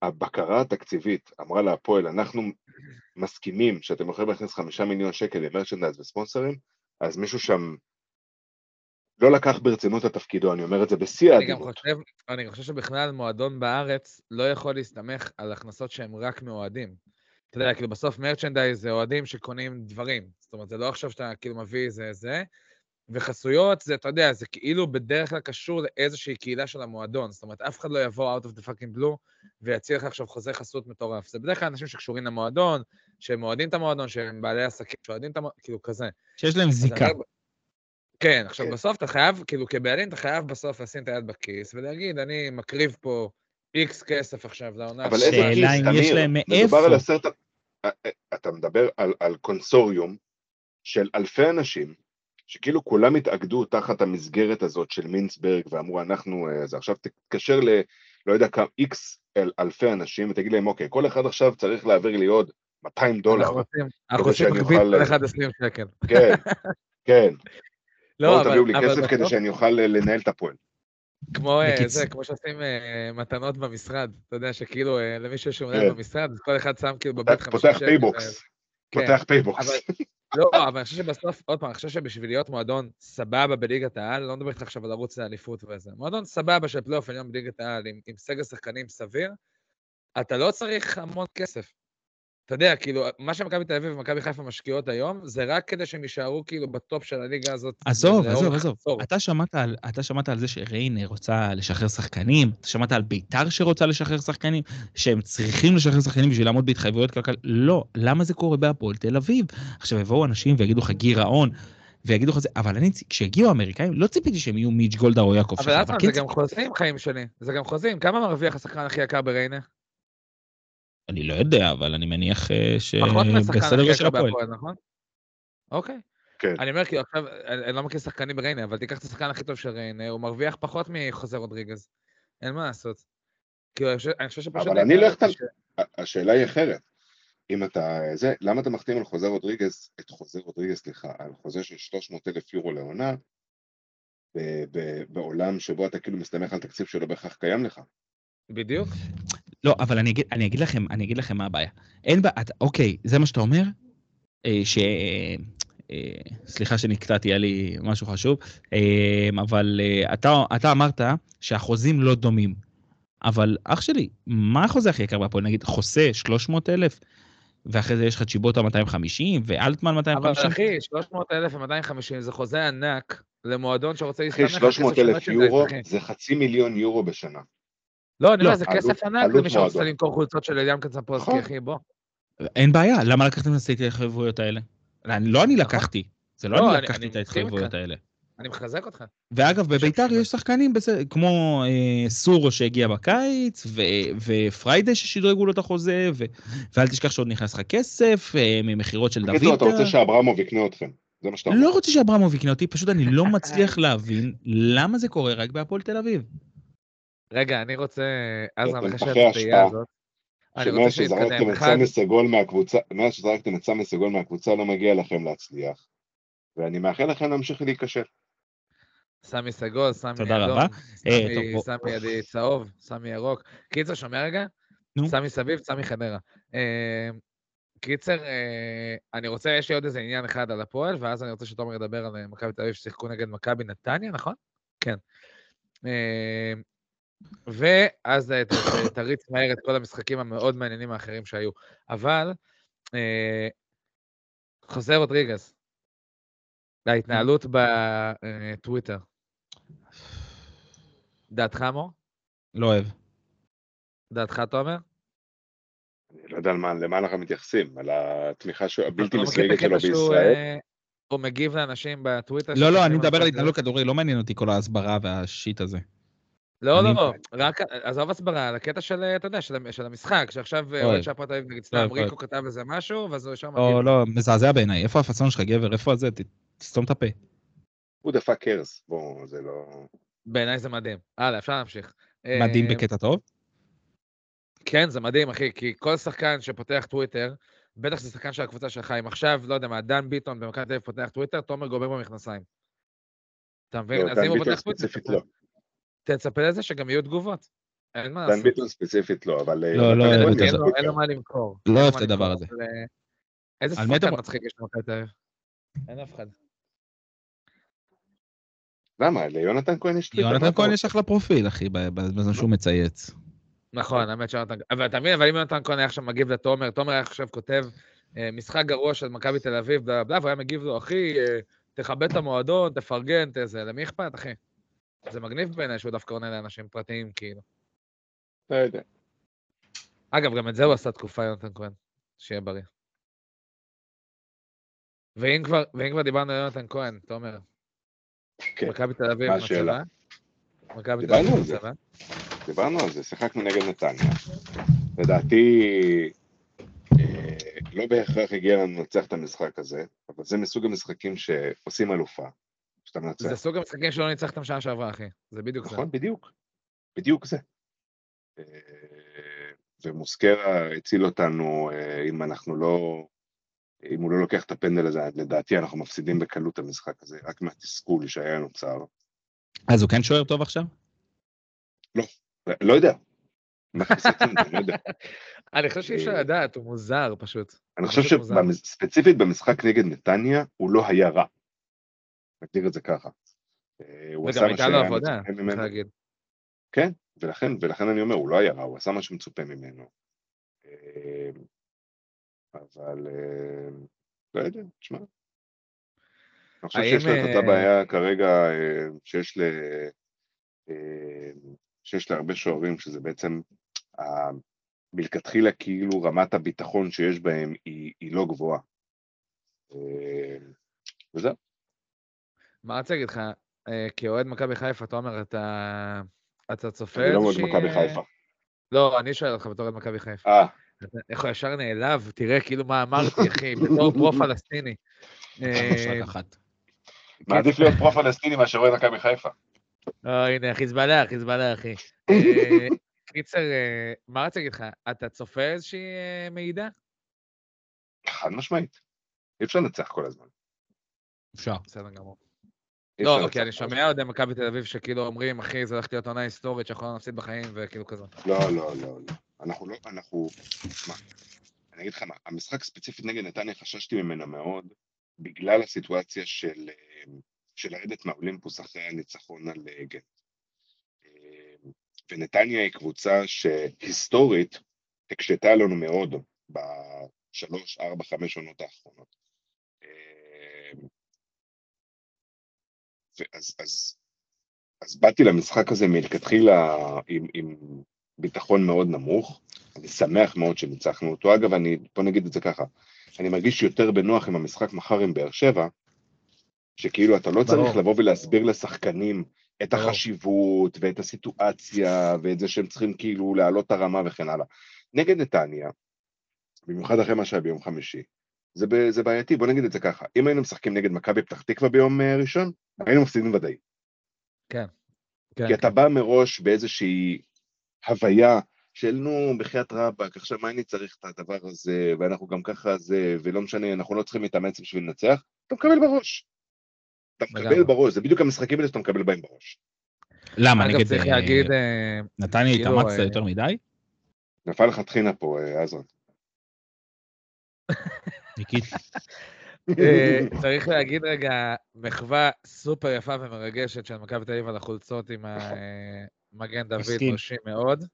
הבקרה התקציבית אמרה להפועל, אנחנו מסכימים שאתם יכולים להכניס חמישה מיליון שקל למרצ'נדייז וספונסרים, אז מישהו שם לא לקח ברצינות את תפקידו, אני אומר את זה בשיא אני גם האדיבות. חושב, אני חושב שבכלל מועדון בארץ לא יכול להסתמך על הכנסות שהן רק מאוהדים. אתה יודע, כאילו בסוף מרצ'נדייז זה אוהדים שקונים דברים. זאת אומרת, זה לא עכשיו שאתה כאילו מביא זה זה, וחסויות זה, אתה יודע, זה כאילו בדרך כלל קשור לאיזושהי קהילה של המועדון. זאת אומרת, אף אחד לא יבוא out of the fucking blue ויציע לך עכשיו חוזה חסות מטורף. זה בדרך כלל אנשים שקשורים למועדון, שהם אוהדים את המועדון, שהם בעלי עסקים, שאוהדים את המועדון, כאילו כזה. שיש להם זיקה. כן, עכשיו כן. בסוף אתה חייב, כאילו כבעלים אתה חייב בסוף לשים את היד בכיס ולהגיד, אני מקריב פה איקס כסף עכשיו לעונה. אבל הקרובה." איזה שאלה כיס, אם יש תמיר, להם מדובר. על עשרת... ה- אתה מדבר על, על קונסוריום של אלפי אנשים, שכאילו כולם התאגדו תחת המסגרת הזאת של מינסברג ואמרו אנחנו, אה, זה עכשיו תתקשר ל... לא יודע כמה, איקס אל, אלפי אנשים ותגיד להם אוקיי, כל אחד עכשיו צריך להעביר לי עוד 200 דולר, אנחנו רוצים, אנחנו רוצים שאני מקביל כל אחד 20 שקל. כן, כן, לא, אבל, תביאו לי אבל כסף כדי בסוף, שאני אוכל אה, לנהל את הפועל. כמו אה, בקיצ- זה, כמו שעושים אה, מתנות במשרד, אתה יודע שכאילו אה, למישהו יש כן. מנהל במשרד, אז כל אחד שם כאילו בבית 50 פותח שקל. פייבוקס, כן, פותח פייבוקס. אבל- *laughs* לא, אבל אני חושב שבסוף, עוד פעם, אני חושב שבשביל להיות מועדון סבבה בליגת העל, לא מדבר איתך עכשיו על לרוץ לאליפות וזה, מועדון סבבה של פלייאוף עליון בליגת העל, עם, עם סגל שחקנים סביר, אתה לא צריך המון כסף. אתה יודע, כאילו, מה שמכבי תל אביב ומכבי חיפה משקיעות היום, זה רק כדי שהם יישארו כאילו בטופ של הליגה הזאת. עזוב, עזוב, עזוב. אתה שמעת על, אתה שמעת על זה שריינה רוצה לשחרר שחקנים, אתה שמעת על ביתר שרוצה לשחרר שחקנים, שהם צריכים לשחרר שחקנים בשביל לעמוד בהתחייבויות כלכליות? לא, למה זה קורה בהפועל תל אביב? עכשיו יבואו אנשים ויגידו לך גירעון, ויגידו לך זה, אבל אני, כשהגיעו האמריקאים, לא ציפיתי שהם יהיו מיץ' גולדהר או יעקב אבל שחר, אף פעם כן זה גם חוזים, חיים שלי. זה גם חוזים. כמה מרוויח השחקן הכי יקר בריינה? אני לא יודע, אבל אני מניח אה, פחות מהשחקן שבסדר הכי גודל של הפועל. בהפועל, נכון? אוקיי. כן. אני אומר, כאילו, עכשיו, אני אני לא מכיר שחקנים בריינה, אבל תיקח את השחקן הכי טוב של ריינה, הוא מרוויח פחות מחוזה רודריגז. אין מה לעשות. כאילו, אני חושב- שפשוט... אבל אני לא החתמ- השאלה היא אחרת. אם אתה, זה, למה אתה מחתים על חוזה רודריגז, את חוזה רודריגז, סליחה, על חוזה של 300 אלף יורו לעונה, ב- ב- בעולם שבו אתה כאילו מסתמך על תקציב שלא בהכרח קיים לך. בדיוק. לא, אבל אני אגיד, אני אגיד לכם, אני אגיד לכם מה הבעיה. אין בעיה, אוקיי, זה מה שאתה אומר, אה, ש... אה, סליחה שנקטעתי, היה לי משהו חשוב, אה, אבל אה, אתה, אתה אמרת שהחוזים לא דומים. אבל אח שלי, מה החוזה הכי יקר בהפועל? נגיד חוסה 300 אלף, ואחרי זה יש לך צ'יבוטה 250, ואלטמן אבל 250. אחי, 300 אלף ו-250 זה חוזה ענק למועדון שרוצה אחי, להסתמך על 300 כסף של אלף יורו אחי. זה חצי מיליון יורו בשנה. לא, אני לא, אומר, זה עלות- כסף ענק למי שרוצה. למכור חולצות של אליאם קצנפולסקי, נכון. אחי, בוא. אין בעיה, למה לקחתם את ההתחייבויות האלה? לא אני נכון. לקחתי, זה לא לא, אני לקחתי את ההתחייבויות. האלה. אני מחזק אותך. ואגב, בביתר יש שחקנים בסדר, כמו אה, סורו שהגיע בקיץ, ו- ופריידי ששדרגו לו את החוזה, ו- ואל תשכח שעוד נכנס לך כסף אה, ממכירות של בקיצור, אתה. רוצה שאברמוב יקנה אתכם. זה מה שאתה אומר. לא רוצה שאברמוב יקנה אותי, פשוט אני לא *laughs* מצליח להבין למה זה קורה רק בהפועל תל אביב. רגע, אני רוצה, אחרי השפעה. הזאת, אני רוצה שמאז שנתקדם. שזרקתם את סמי סגול מהקבוצה, מאז שזרקתם את סמי סגול מהקבוצה לא מגיע לכם להצליח. ואני מאחל לכם להמשיך להיכשל. סמי סגול, סמי תודה אדום, רבה. אה, סמי- ידי צהוב, סמי ירוק. קיצר, שומע רגע? נו. סמי סביב, סמי חדרה. אה, קיצר, אה, אני רוצה, יש לי עוד איזה עניין אחד על הפועל, ואז אני רוצה שתומר ידבר על מכבי תל אביב ששיחקו נגד מכבי נתניה, נכון? כן. אה, ואז אה, תריץ מהר את כל המשחקים המאוד מעניינים האחרים שהיו. אבל, אה, חוזה רודריגז, להתנהלות בטוויטר. דעתך, מור? לא אוהב. דעתך, תומר? אני לא יודע על מה- למה אנחנו מתייחסים, על התמיכה ש- הבלתי לא מסויגת שלו בישראל. אה, הוא מגיב לאנשים בטוויטר? לא, לא, אני מדבר על התנהלות כדורגל, לא מעניין אותי כל ההסברה והשיט הזה. לא, אני- לא, רק, עזוב הסברה, על הקטע של, אתה יודע, של, של המשחק, שעכשיו אה. אוהד הפועל תל אביב, נגיד סתם, ריקו כתב איזה משהו, ואז הוא ישר מגיב. לא, לא, מזעזע בעיניי. איפה הפאסון שלך, גבר? איפה זה? ת- תסתום את הפה. הוא דפק קרס, בואו, זה לא... בעיניי זה מדהים. הלאה, אפשר להמשיך. מדהים אה, בקטע טוב? כן, זה מדהים, אחי, כי כל שחקן שפותח טוויטר, בטח שזה שחקן של הקבוצה שלך, אם עכשיו, לא יודע מה, דן ביטון במכבי תל אביב פותח טוויטר, תומר גומר במכנסיים. אתה מבין? לא, אז אם הוא פותח טוויטר. תצפה לזה שגם יהיו תגובות. אין מה דן לעשות. ביטון ספציפית לא, אבל... אה, לא, לא אין לו. מה למכור. לא אוהב את הדבר הזה. אה, איזה שחקן מצחיק יש במכבי תל אביב? אין אף אחד. למה? ליונתן כהן יש טוויטר. יונתן כהן? יש אחלה פרופיל, אחי, ב- בזמן שהוא מצייץ. נכון, האמת שיונתן... אבל אתה מבין, אבל אם יונתן כהן היה עכשיו מגיב לתומר, תומר היה עכשיו כותב אה, משחק גרוע של מכבי תל אביב, והוא היה מגיב לו, אחי, תכבד את המועדון, תפרגן, תזה, למי אכפת, אחי? זה מגניב בעיניי שהוא דווקא עונה לאנשים פרטיים, כאילו. לא יודע. אגב, גם את זה הוא עשה תקופה, יונתן כהן, שיהיה בריא. ואם כבר, ואם כבר דיברנו על יונתן כהן, תומר, כן, מכבי תל אביב מה השאלה? מכבי תל אביב. מצבה? דיברנו על זה, שיחקנו נגד נתניה. לדעתי, אה, לא בהכרח הגיע לנו לנצח את המשחק הזה, אבל זה מסוג המשחקים שעושים אלופה, שאתה מנצח. זה סוג המשחקים שלא ניצחתם שעה שעברה, אחי. זה בדיוק זה. נכון, בדיוק. בדיוק זה. אה, ומוסקרה הציל אותנו, אה, אם אנחנו לא... אם הוא לא לוקח את הפנדל הזה, לדעתי אנחנו מפסידים בקלות את המשחק הזה, רק מהתסכול שהיה נוצר. אז הוא כן שוער טוב עכשיו? לא לא יודע. *laughs* אני חושב שאי אפשר לדעת, הוא מוזר פשוט. אני חושב. שספציפית במשחק נגד נתניה, הוא לא היה רע. נגדיר את זה ככה. אה, הוא עשה מה שהיה עבודה, מצופה ממנו. להגיד. כן, ולכן, ולכן אני אומר, הוא לא היה רע, הוא עשה מה שמצופה ממנו. אה, אבל אה, לא יודע, תשמע. אני חושב שיש לה את אותה בעיה כרגע שיש ל... שיש להרבה שוערים, שזה בעצם, מלכתחילה כאילו רמת הביטחון שיש בהם היא, היא לא גבוהה. וזהו. מה רציתי להגיד לך? אה, כאוהד מכבי חיפה, אתה אומר, אתה... אתה צופה אני לא איזושהי, מכבי חיפה. לא, אני שואל אותך בתור אוהד מכבי חיפה. אה, איך הוא ישר נעלב? תראה כאילו מה אמרתי, אחי, בתור פרו-פלסטיני. *laughs* אה. מעדיף להיות פרו-פלסטיני מאשר אוהד מכבי חיפה. אה, הנה, חיזבאללה, חיזבאללה, אחי. *laughs* אה, קיצר, מה רציתי להגיד לך? אתה צופה איזושהי מעידה? חד משמעית. אי אפשר לנצח כל הזמן. אפשר. בסדר גמור. לא, כי אני לנצח כל שומע אוהדי מכבי תל אביב שכאילו אומרים, אחי, זו הולכת להיות עונה היסטורית שאנחנו לא נפסיד בחיים, וכאילו כזה. לא, לא, לא, לא. אנחנו לא, אנחנו... מה? אני אגיד לך מה, המשחק ספציפית נגד נתניה חששתי ממנו מאוד, בגלל הסיטואציה של, אה, של לרדת מהאולימפוס אחרי הניצחון על אה, גנט. אה, ונתניה היא קבוצה שהיסטורית הקשתה לנו מאוד בשלוש, ארבע, חמש עונות האחרונות. אה, ואז, אז, אז באתי למשחק הזה מלכתחילה עם, עם ביטחון מאוד נמוך. אני שמח מאוד שניצחנו אותו. אגב, אני, בוא נגיד את זה ככה, אני מרגיש יותר בנוח עם המשחק מחר עם באר שבע, שכאילו אתה לא צריך ברור. לבוא ולהסביר לשחקנים את ברור. החשיבות ואת הסיטואציה ואת זה שהם צריכים כאילו להעלות את הרמה וכן הלאה. נגד נתניה, במיוחד אחרי מה שהיה ביום חמישי, זה, ב, זה בעייתי, בוא נגיד את זה ככה, אם היינו משחקים נגד מכבי פתח תקווה ביום אה, ראשון, היינו מפסידים ודאי. כן, כי אתה בא מראש באיזושהי הוויה של נו, בחייאת רבאק, עכשיו מה אני צריך את הדבר הזה, ואנחנו גם ככה זה, ולא משנה, אנחנו לא צריכים להתאמץ בשביל לנצח, אתה מקבל בראש. אתה מקבל. בראש, זה בדיוק המשחקים האלה שאתה מקבל בהם בראש. למה, אגב, נגד צריך אה, להגיד, אה, נתניה כאילו, התאמצת אה, יותר מדי? נפל לך טחינה פה, עזרן. *laughs* ניקית. אה, צריך להגיד רגע, מחווה סופר יפה ומרגשת של מכבי תל אביב על החולצות עם המגן דוד, מסכים. מרשים מאוד.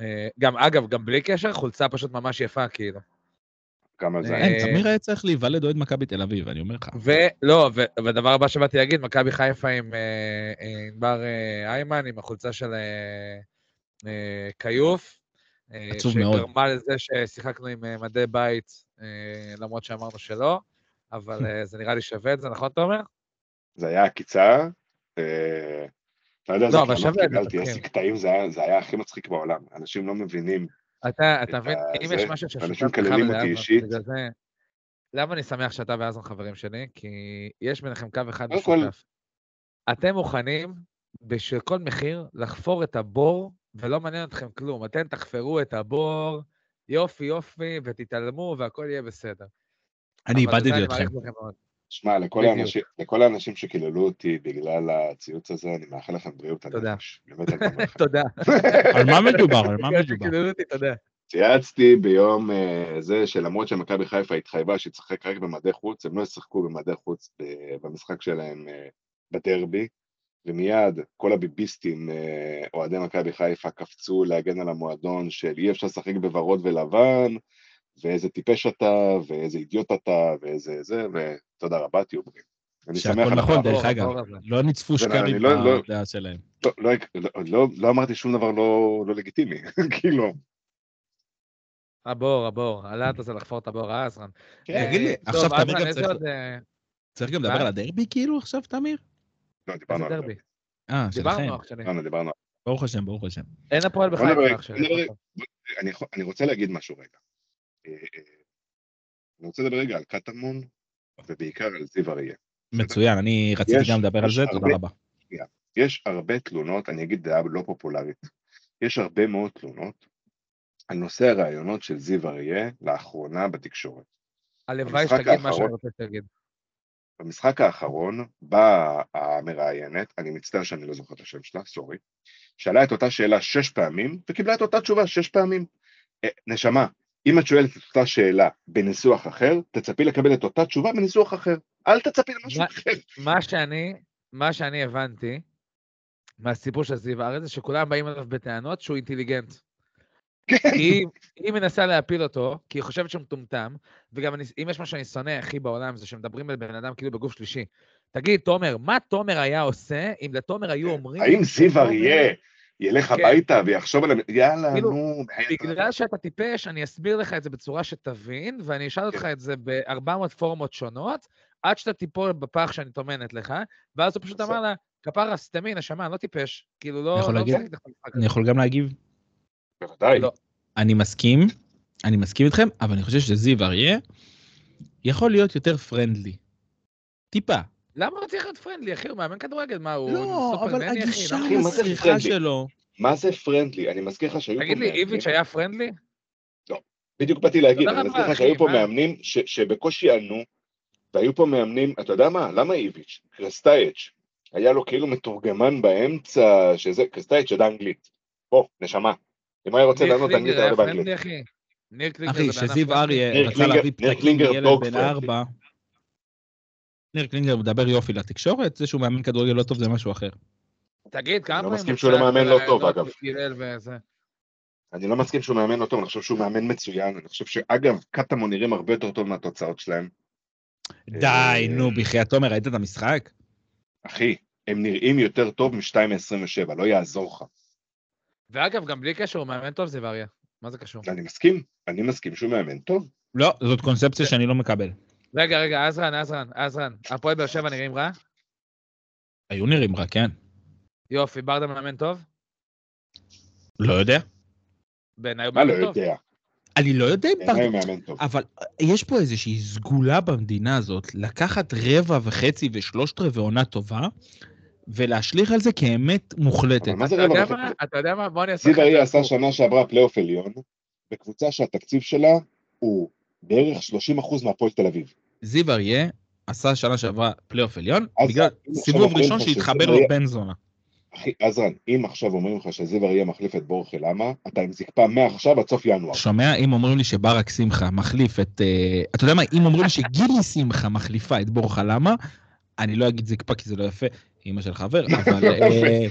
אה, גם, אגב, גם בלי קשר, חולצה פשוט ממש יפה, כאילו. גם על זה. אה, אין, תמיר היה צריך להיוולד אוהד מכבי תל אביב, אני אומר לך. ולא, והדבר הבא שבאתי להגיד, מכבי חיפה עם אה, אה, ענבר אה, איימן, עם החולצה של אה, אה, כיוף. אה, עצוב מאוד. שגרמה לזה ששיחקנו עם אה, מדי בית, אה, למרות שאמרנו שלא, אבל *laughs* זה נראה לי שווה את זה, נכון, תומר? זה היה עקיצה. אתה יודע, זה לא, את זה, קיבלתי. עסק קטעים, זה היה- הכי מצחיק בעולם. אנשים לא מבינים. אתה, את אתה מבין, אם יש משהו אנשים ששותף לך מקללים אותי אישית. למה אני שמח שאתה ועזרן חברים שלי? כי יש ביניכם קו אחד משותף. אתם מוכנים בשביל כל מחיר לחפור את הבור, ולא מעניין אתכם כלום. אתם תחפרו את הבור, יופי יופי, ותתעלמו והכל יהיה בסדר. אני איבדתי אתכם. שמע, לכל. האנשים, לכל האנשים שקיללו אותי בגלל הציוץ הזה, אני מאחל לכם בריאות תודה. הנפש. *laughs* לכם. תודה. *laughs* על מה מדובר? על מה מדובר? אותי, תודה. צייצתי ביום אה, זה שלמרות שמכבי חיפה התחייבה שהיא תשחק רק במדי חוץ, הם לא ישחקו במדי חוץ במשחק שלהם אה, בדרבי, ומיד כל הביביסטים, אה, אוהדי מכבי חיפה, קפצו להגן על המועדון של אי אפשר לשחק בוורוד ולבן, ואיזה טיפש אתה, ואיזה אידיוט אתה, ואיזה זה, ותודה רבה, תהיו בריאים. אני שמח על נכון. דרך אגב. לא נצפו לא, שקרים לא- לא- בדעה שלהם. לא, אמרתי שום דבר לא, לא לגיטימי, *laughs* כאילו. הבור, הבור. הלהט הזה לחפור את הבור, אה, עזרן. תגיד לי, אה, עכשיו תמיר גם צריך- אה, צריך גם? לדבר על הדרבי כאילו עכשיו, תמיר? לא, דיברנו על דרבי? אה, שלכם. דיברנו, אח שלי. דיברנו. ברוך השם, ברוך השם. אין הפועל בחיפה, אח שלי. נדבר- אני, רוצה להגיד משהו רגע. אה, אה, אני רוצה לדבר רגע על קטמון, ובעיקר על זיו אריה. מצוין, אני רציתי גם לדבר על זה, תודה רבה. יש הרבה תלונות, אני אגיד דעה לא פופולרית, יש הרבה מאוד תלונות על נושא הראיונות של זיו אריה לאחרונה בתקשורת. הלוואי שתגיד מה שאני רוצה שתגיד. במשחק האחרון באה המראיינת, אני מצטער שאני לא זוכר את השם שלה, סורי, שאלה את אותה שאלה שש פעמים, וקיבלה את אותה תשובה שש פעמים. אה, נשמה, אם את שואלת את אותה שאלה בניסוח אחר, תצפי לקבל את אותה תשובה בניסוח אחר. אל תצפי למשהו מה- אחר. מה שאני, מה שאני הבנתי מהסיפור של זיו ארץ, זה שכולם באים אליו בטענות שהוא אינטליגנט. כן, היא, היא מנסה להפיל אותו, כי היא חושבת שהוא מטומטם, וגם אני, אם יש מה שאני שונא הכי בעולם, זה שמדברים על בן אדם כאילו בגוף שלישי. תגיד, תומר, מה תומר היה עושה אם לתומר היו אומרים... האם זיו אריה ילך כן. הביתה ויחשוב על... יאללה, כאילו, נו, בגלל שאתה טיפש, אני אסביר לך את זה בצורה שתבין, ואני אשאל אותך את זה ב-400 פורמות שונות, עד שאתה תיפול בפח שאני טומנת לך, ואז הוא פשוט. אמר לה, כפרה, סתמי, נשמה, לא טיפש. כאילו, לא... אני יכול לא להגיד? משחק איתך במשחק הזה." אני יכול גם להגיב? בוודאי. לא. אני מסכים, אני מסכים איתכם, אבל אני חושב שזיו אריה יכול להיות יותר פרנדלי. טיפה. למה הוא צריך להיות friendly, אחי? הוא מאמן כדורגל, מה, הוא לא, אבל? הגישה המסריחה? שלו. מה זה friendly? אני מזכיר לך שהיו פה תגיד לי, מאמנים- איביץ' היה friendly? בדיוק באתי להגיד, אני מזכיר לך שהיו פה? מאמנים ש- שבקושי ענו, והיו פה מאמנים, אתה יודע מה? למה איביץ'? קרסטייץ', היה לו כאילו מתורגמן באמצע, שזה, קרסטייץ' ידע אנגלית. בוא, נשמה. אם היה רוצה לענות אנגלית, קלינגר היה באנגלית. אחי. ניר קלינגר שזיו. אריה רצה להביא פתקים דוג בן. ארבע. ניר קלינגר מדבר יופי לתקשורת, זה שהוא מאמן כדורגל לא טוב זה משהו אחר. תגיד, כמה אני לא פעמים מסכים הוא שהוא לא מאמן לא טוב, אגב. אני לא מסכים שהוא מאמן לא טוב, אני חושב שהוא מאמן מצוין. אני חושב שאגב, קטמון נראים הרבה יותר טוב מהתוצאות שלהם. די, נו, בחייאת תומר, ראית את המשחק? אחי, הם נראים יותר טוב מ-2 מ-27, לא יעזור לך. ואגב, גם בלי קשר, הוא מאמן טוב, זיו אריה. מה זה קשור? אני מסכים, אני מסכים שהוא מאמן טוב. לא, זאת קונספציה שאני לא מקבל. רגע, רגע, עזרן, עזרן, עזרן. הפועל באר שבע נראים רע? היו נראים רע, כן. יופי, ברדה מאמן טוב? לא יודע. בעיניי הוא מה לא מאמן טוב. יודע? אני לא יודע אם ברדה... הוא מאמן טוב. אבל יש פה איזושהי סגולה במדינה הזאת, לקחת רבע וחצי ושלושת רבעי עונה טובה, ולהשליך על זה כאמת מוחלטת. אבל מה זה אתה יודע רבע מה? וחצי? אתה יודע מה? בוא אני אעשה זיו עשה. שנה שעברה פלייאוף עליון, בקבוצה שהתקציב שלה הוא בערך 30% מהפועל תל אביב. זיו אריה עשה שנה שעברה פלייאוף עליון, בגלל סיבוב ראשון שהתחבר לו בן זונה. אחי, עזרן, אם עכשיו אומרים לך שזיו אריה מחליף את בורחה, למה? אתה עם זקפה מעכשיו עד סוף ינואר. שומע? אם אומרים לי שברק שמחה מחליף את... אה, אתה יודע מה? אם אומרים לי שגילי שמחה מחליפה את בורחה, למה? אני לא אגיד זקפה כי זה לא יפה, אימא של חבר, אבל... *laughs* אה,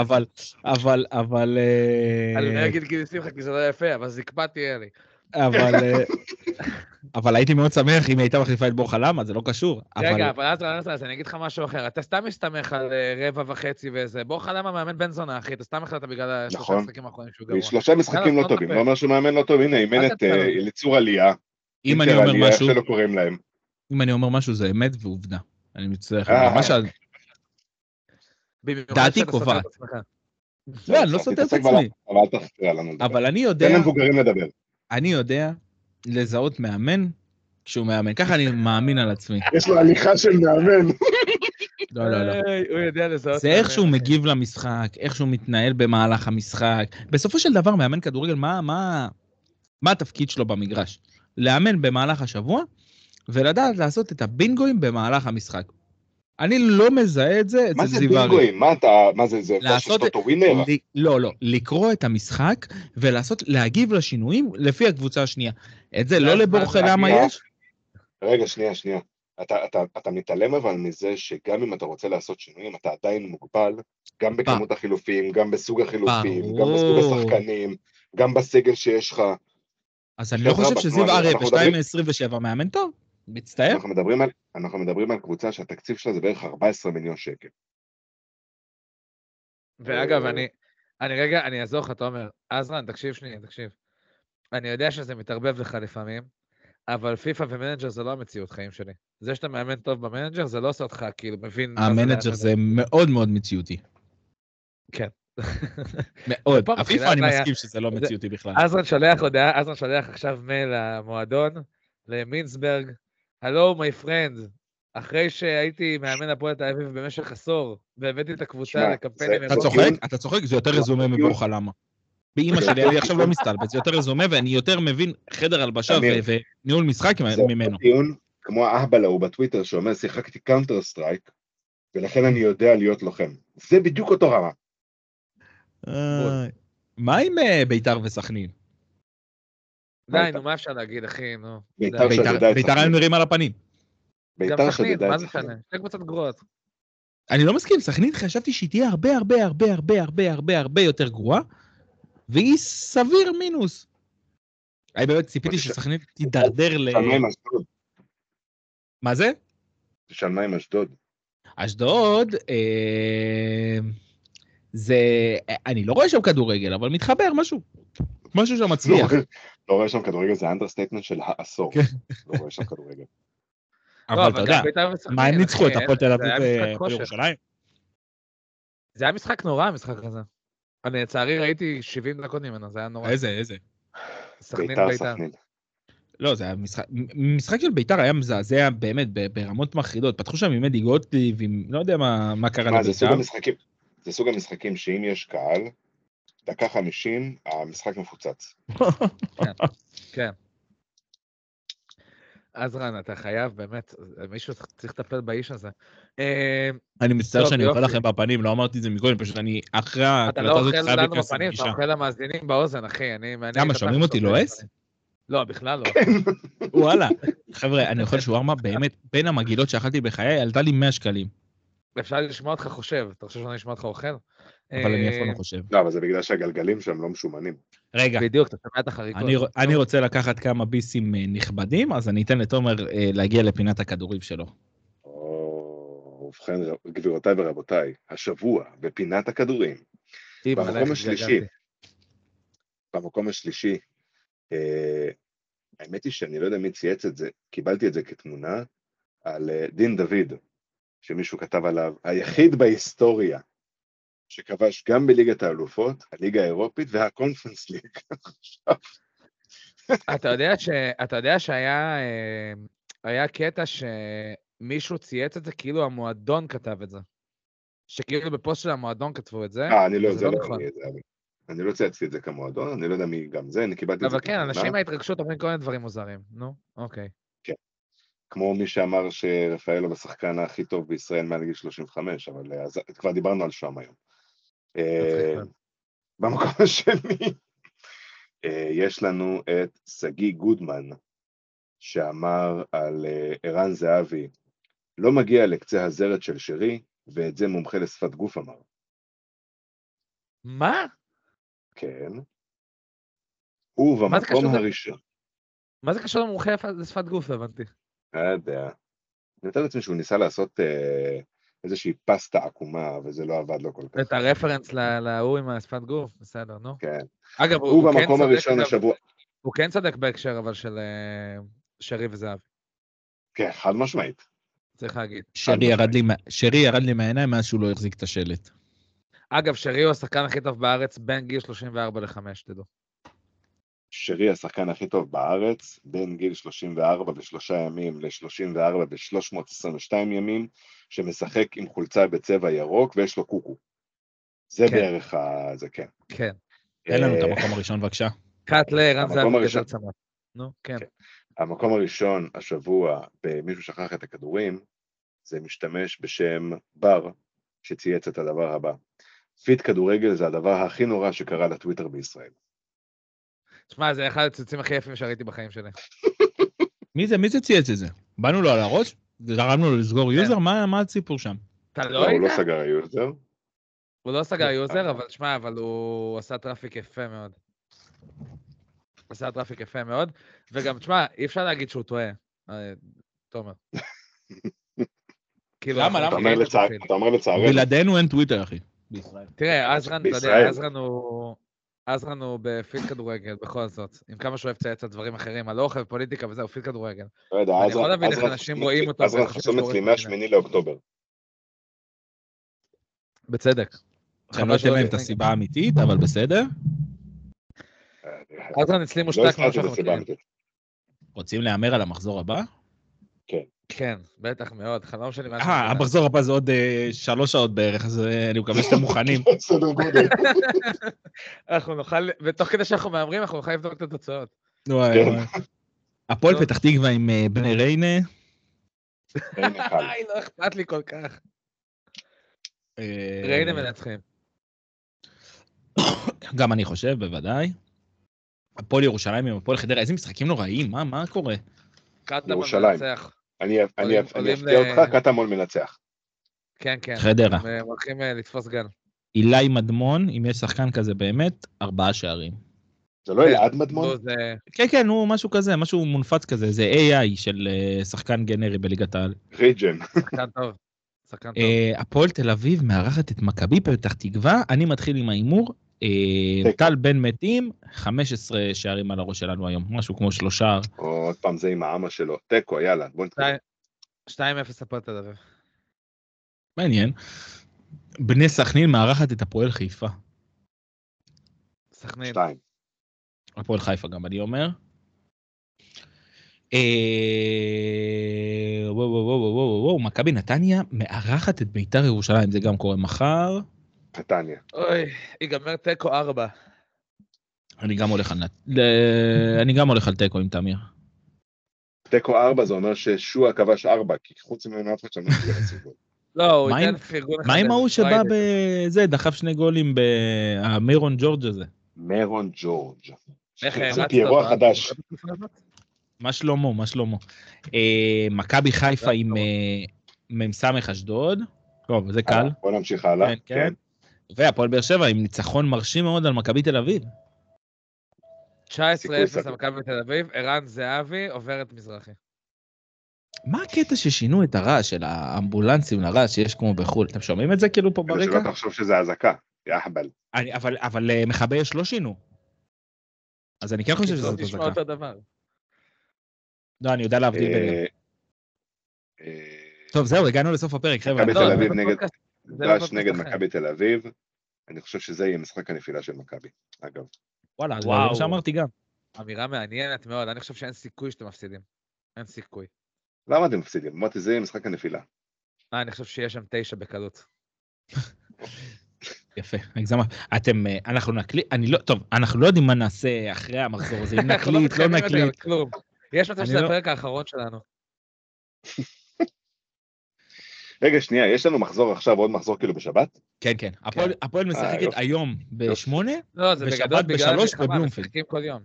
אבל, אבל, אבל... אה, אני לא אגיד גילי שמחה כי זה לא יפה, אבל זקפה תהיה לי. אבל... אה, *laughs* אבל הייתי מאוד שמח אם היא הייתה מחליפה את בורחה, למה? זה לא קשור. רגע, אבל- אבל אז אז- אז אני אגיד לך משהו אחר. אתה סתם מסתמך על רבע וחצי וזה. בורחה למה מאמן בן זונה, אחי? אתה סתם החלטת בגלל השלושה נכון. משחקים האחרונים שהוא גרוע. שלושה משחקים לא טובים. לא אומר שהוא מאמן לא טוב, הנה, אימן את. אליצור עלייה. אם אני אומר משהו. אם אני אומר משהו זה אמת ועובדה. אני מצטער. אה. מה ש... במיוחד דעתי קובעת. לא, אני לא סותר את עצמי. אבל אל תפריע לנו לדבר. אבל אני יודע, תן למבוגרים לדבר. אני יודע לזהות מאמן כשהוא מאמן. ככה אני מאמין על עצמי. יש לו הליכה של מאמן. *laughs* לא, לא, לא. הוא יודע לזהות. זה איך. שהוא מגיב למשחק, איך שהוא מתנהל במהלך המשחק. בסופו של דבר, מאמן כדורגל, מה, מה, מה התפקיד שלו במגרש? לאמן במהלך השבוע, ולדעת לעשות את הבינגואים במהלך המשחק. אני לא מזהה את זה מה אצל זה זיו אריה. בינגואים? מה אתה, מה זה, זה לעשות- פשוט ווינר? ל- לא, לא, לקרוא את המשחק ולעשות, להגיב לשינויים לפי הקבוצה השנייה. את זה לא לבורחה מה, למה? יש? רגע, שנייה, שנייה. אתה, אתה, אתה מתעלם אבל מזה שגם אם אתה רוצה לעשות שינויים, אתה עדיין מוגבל, גם בכמות החילופים, גם בסוג החילופים, גם בסוג. השחקנים, גם בסגל שיש לך. אז אני לא חושב שזיו אריה אנחנו מדברים- ב-2.27 מאמן טוב. מצטער. אנחנו מדברים, על, אנחנו מדברים על קבוצה שהתקציב שלה זה בערך 14 מיליון שקל. ואגב, אה, אני, אני רגע, אני אעזור לך, תומר. עזרן, תקשיב שנייה, תקשיב. אני יודע שזה מתערבב לך לפעמים, אבל פיפא ומנג'ר זה לא המציאות חיים שלי. זה שאתה מאמן טוב במנג'ר, זה לא עושה אותך כאילו מבין המנג'ר לאט זה מאוד מאוד מציאותי. כן. מאוד. הפיפ"א אני. מסכים שזה לא זה- מציאותי בכלל. עזרן שולח הודעה, עזרן שולח עכשיו מייל למועדון, למינסברג, הלו מי פרנד, אחרי שהייתי מאמן הפועל תל אביב במשך עשור, והבאתי את הקבוצה לקמפיינים... זה- אתה זה צוחק? אתה צוחק? זה יותר זה רזומה מבורחה למה. באימא שלי, אני עכשיו לא מסתלבט, זה יותר רזומה ואני יותר מבין חדר הלבשה וניהול משחק זה ממנו. טיעון כמו האהבל ההוא בטוויטר שאומר, שיחקתי קאונטר סטרייק, ולכן אני יודע להיות לוחם. זה בדיוק אותו רמה. אה, מה עם אה, ביתר וסכנין? די, נו, מה אפשר להגיד, אחי, נו. ביתר היו. נראים על הפנים. גם ביתר סכנין, שדדה מה את זה סכנין. משנה? שתי קבוצות גרועות. אני לא מסכים, סכנין חשבתי שהיא תהיה הרבה הרבה הרבה הרבה הרבה הרבה הרבה יותר גרועה, והיא סביר מינוס. אני באמת ציפיתי שסכנין תידרדר ל... מה עם אשדוד? מה זה? תשאל מה עם אשדוד? אשדוד, אה, זה... אני לא רואה שם כדורגל, אבל מתחבר משהו. משהו שם מצליח. לא, לא רואה שם כדורגל, זה ה understatement של העשור. כן. לא רואה שם כדורגל. לא, אבל אתה יודע, גם בית"ר וסכנין, מה הם ניצחו? את אחי, הפועל תל אביב משחק אה? זה היה משחק נורא, המשחק הזה. אני לצערי ראיתי 70 דקות ממנו, זה היה נורא. איזה, איזה. סכנין ביתר בית"ר. סכנין. לא, זה היה משחק, משחק של ביתר היה מזעזע באמת ברמות מחרידות. פתחו שם עם אדי גוטליב, עם לא יודע מה, מה קרה מה, זה סוג לביתר. זה סוג המשחקים שאם יש קהל, דקה חמישים, המשחק מפוצץ. *laughs* כן. אז רן, אתה חייב, באמת, מישהו צריך לטפל באיש הזה. אה, אני מצטער שאני אוכל. לכם בפנים, לא אמרתי את זה מקודם, פשוט אני אחרי אתה ההקלטה לא הזאת אוכל חייב לנו להיכנס בפנים, אתה לפגישה. אוכל למאזינים באוזן, אחי. אני... למה, שומעים אותי לועס? בפנים. לא, בכלל לא. וואלה. חבר'ה, אני אוכל שווארמה, באמת, בין המגעילות שאכלתי בחיי, עלתה לי 100 שקלים. אפשר לשמוע אותך חושב. אתה חושב שאני אשמע אותך אוכל? אבל אני אף פעם אה, לא חושב. לא, אבל זה בגלל שהגלגלים שם לא משומנים. רגע, בדיוק, אתה שומע את החריקות. אני, רוצה לקחת כמה ביסים אה, נכבדים, אז אני אתן לתומר אה, להגיע לפינת הכדורים שלו. ובכן, גבירותיי ורבותיי, השבוע בפינת הכדורים, במקום השלישי. במקום השלישי, האמת היא שאני לא יודע מי צייץ את זה, קיבלתי את זה כתמונה על דין דוד, שמישהו כתב עליו, היחיד בהיסטוריה שכבש גם בליגת האלופות, הליגה האירופית והקונפרנס ליג. *laughs* אתה יודע ש... אתה יודע שהיה אה, היה קטע שמישהו צייץ את זה כאילו המועדון כתב את זה. שכאילו בפוסט של המועדון כתבו את זה. אה, אני לא, וזה זה לא לא נכון. אני, זה אני. אני לא צייצתי את זה כמועדון, אני לא יודע מי גם זה, אני קיבלתי את זה אבל כן. אנשים מההתרגשות אומרים כל מיני דברים מוזרים. נו, אוקיי. כמו מי שאמר שרפאלוב השחקן הכי טוב בישראל מעל גיל 35, אבל אה, אז כבר דיברנו על שם היום. אה, מאוד. במקום *laughs* השני אה, יש לנו את שגיא גודמן, שאמר על ערן זהבי, לא מגיע לקצה הזרת של שרי, ואת זה מומחה לשפת גוף אמר. מה? כן. הוא מה זה במקום קשור ל- הראשון, מה זה קשור למומחה לשפת גוף, הבנתי. לא יודע. אני מתאר לעצמי שהוא ניסה לעשות אה, איזושהי פסטה עקומה, וזה לא עבד לו כל כך. את הרפרנס ל- להוא עם השפת גוף, בסדר, נו. כן. אגב, הוא הוא כן במקום צודק, הראשון השבוע. הוא כן צודק בהקשר אבל של אה, שרי וזהבי, כן, חד משמעית. צריך להגיד. שרי. ירד לי מה- שרי ירד לי מהעיניים מאז שהוא לא החזיק את השלט. אגב, שרי הוא השחקן הכי טוב בארץ בין גיל 34 ל-5, תדעו. שרי השחקן הכי טוב בארץ, בין גיל 34 ושלושה ימים ל-34 ו-322 ימים, שמשחק עם חולצה בצבע ירוק ויש לו קוקו. זה כן. בערך ה... זה כן. כן. תן לנו את אה, המקום הראשון בבקשה. cut לערן המקום זהבי הראשון. גדל צמח. נו, כן. כן. המקום הראשון השבוע, במישהו שכח את הכדורים, זה משתמש בשם בר, שצייץ את הדבר הבא. פיד כדורגל זה הדבר הכי נורא שקרה לטוויטר בישראל. תשמע, זה אחד הציוצים הכי יפים שראיתי בחיים שלי. *laughs* מי זה? מי זה צייץ את זה? באנו לו על הראש? גרמנו לו לסגור כן. user? מה מה הסיפור שם? אתה לא, לא הוא לא? סגר ה user. הוא לא סגר לא. user, אבל תשמע, אבל הוא עשה traffic יפה מאוד. עשה traffic יפה מאוד, וגם, תשמע, אי אפשר להגיד שהוא טועה, אה, תומר. *laughs* כאילו, למה? למה? אתה אומר לצערנו. בלעדינו אין טוויטר, אחי. בישראל. תראה, עזרן, אתה יודע. עזרן הוא... עזרן הוא בפיד כדורגל, בכל זאת. עם כמה שהוא אוהב לצייץ על דברים אחרים, על אוכל, פוליטיקה וזה, הוא פיד כדורגל. לא יודע, אני יכול להבין איך אנשים חסום רואים אז וחושבים חסום אצלי עורך מהשמיני לאוקטובר. בצדק. אני לא אתן להם את הסיבה האמיתית, אבל בסדר. עזרן אצלי מושתק כמו שאנחנו מכירים. רוצים להמר על המחזור הבא? כן, בטח מאוד, חלום שלי. אה. המחזור הבא זה עוד אה, שלוש שעות בערך, אז אה, אני מקווה שאתם מוכנים. *laughs* גודל. *laughs* אנחנו נוכל, ותוך כדי שאנחנו מהמרים, אנחנו נוכל לבדוק את התוצאות. וואי, כן. וואי. הפועל. פתח תקווה עם אה, בני ריינה. לא אכפת לי כל כך. ריינה מנצחים. גם אני חושב, בוודאי. הפועל ירושלים עם הפועל חדרה, איזה משחקים נוראיים, מה מה קורה? ירושלים. מנצח. אני אפתיע ל- אותך, קטמון מנצח. כן, כן. חדרה. הם אה, הולכים אה, לתפוס גל. אילי מדמון, אם יש שחקן כזה באמת, ארבעה שערים. זה לא כן, אלעד מדמון? זה- כן, כן, הוא משהו כזה, משהו מונפץ כזה, זה AI של אה, שחקן גנרי בליגת העל. ריג'ן. שחקן טוב. שחקן טוב. הפועל תל אביב מארחת את מכבי פתח תקווה, אני מתחיל עם ההימור. אה, תיקו. טל בן מתים, 15 שערים על הראש שלנו היום, משהו כמו שלושה. עוד פעם זה עם האמה שלו. תיקו, יאללה, בוא נתקדם. 2-0 הפועל תל אביב. מעניין. בני סכנין מארחת את הפועל חיפה. סכנין. שתיים. הפועל חיפה גם אני אומר. אה, וואו וואו וואו וואו וואו, מכבי נתניה מארחת את ביתר ירושלים, זה גם קורה מחר. נתניה. אוי, ייגמר תיקו 4. אני גם הולך על נת... אני גם הולך על תיקו עם תמיר. תיקו ארבע זה אומר ששועה כבש ארבע, כי חוץ ממנו אף אחד שם לא קיבל הציבור. *laughs* לא, הוא מה ייתן עם- פרגון אחד. מה עם ההוא שבא. בזה, דחף שני גולים במירון ג'ורג' הזה? מרון ג'ורג'. זה פיירו החדש. מה שלמה, מה שלמה? אה, מכבי חיפה עם אה, מ"ס אשדוד. טוב, זה קל. בוא נמשיך הלאה. כן, כן. והפועל באר שבע עם ניצחון מרשים מאוד על מכבי תל אביב. 19-0 סיכוי סביר. למכבי תל אביב, ערן זהבי עובר את מזרחי. מה הקטע ששינו את הרעש של האמבולנסים לרעש שיש כמו בחו"ל? אתם שומעים את זה כאילו פה כדי שלא ברקע? תחשוב שזה אזעקה. אני- אבל, אבל אה, מכבי אש לא שינו. אז אני כן חושב נשמע אזעקה. אותו דבר. לא, אני יודע להבדיל ביניהם. אה, אה, טוב, זהו, הגענו לסוף הפרק, חבר'ה. מכבי לא, תל אביב נגד- דש פודקאסט נגד. מכבי תל אביב. אני חושב שזה יהיה משחק הנפילה של מכבי, אגב. וואלה, זה. מה שאמרתי גם. אמירה מעניינת מאוד, אני חושב שאין סיכוי שאתם מפסידים. אין סיכוי. למה אתם מפסידים? אמרתי, זה יהיה משחק הנפילה. אה, אני חושב שיש שם תשע בקלות. *laughs* יפה, הגזמה. אתם, אה, אנחנו נקליט, אני לא, טוב, אנחנו לא יודעים מה נעשה אחרי המחזור הזה, אם אנחנו לא נקליט, לא נקליט. כלום. יש מצב שזה לא- הפרק האחרון שלנו. רגע, שנייה, יש לנו מחזור עכשיו, עוד מחזור כאילו בשבת? כן, כן. הפועל- הפועל משחקת יופי. היום בשמונה, לא, בשבת בשלוש בבלומפילד. משחקים כל יום.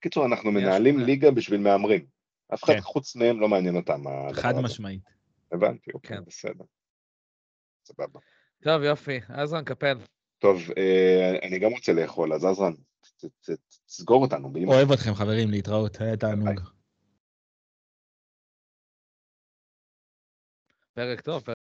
קיצור, אנחנו מנהלים. ליגה בשביל מהמרים. אף אחד כן. חוץ מהם לא מעניין אותם חד. משמעית. הבנתי, אוקיי, כן. בסדר. סבבה. טוב, יופי. עזרן קפל. טוב, אה, אני גם רוצה לאכול, אז עזרן, תסגור אותנו. אוהב אתכם חברים, להתראות, היה תענוג. פרק טוב, פרק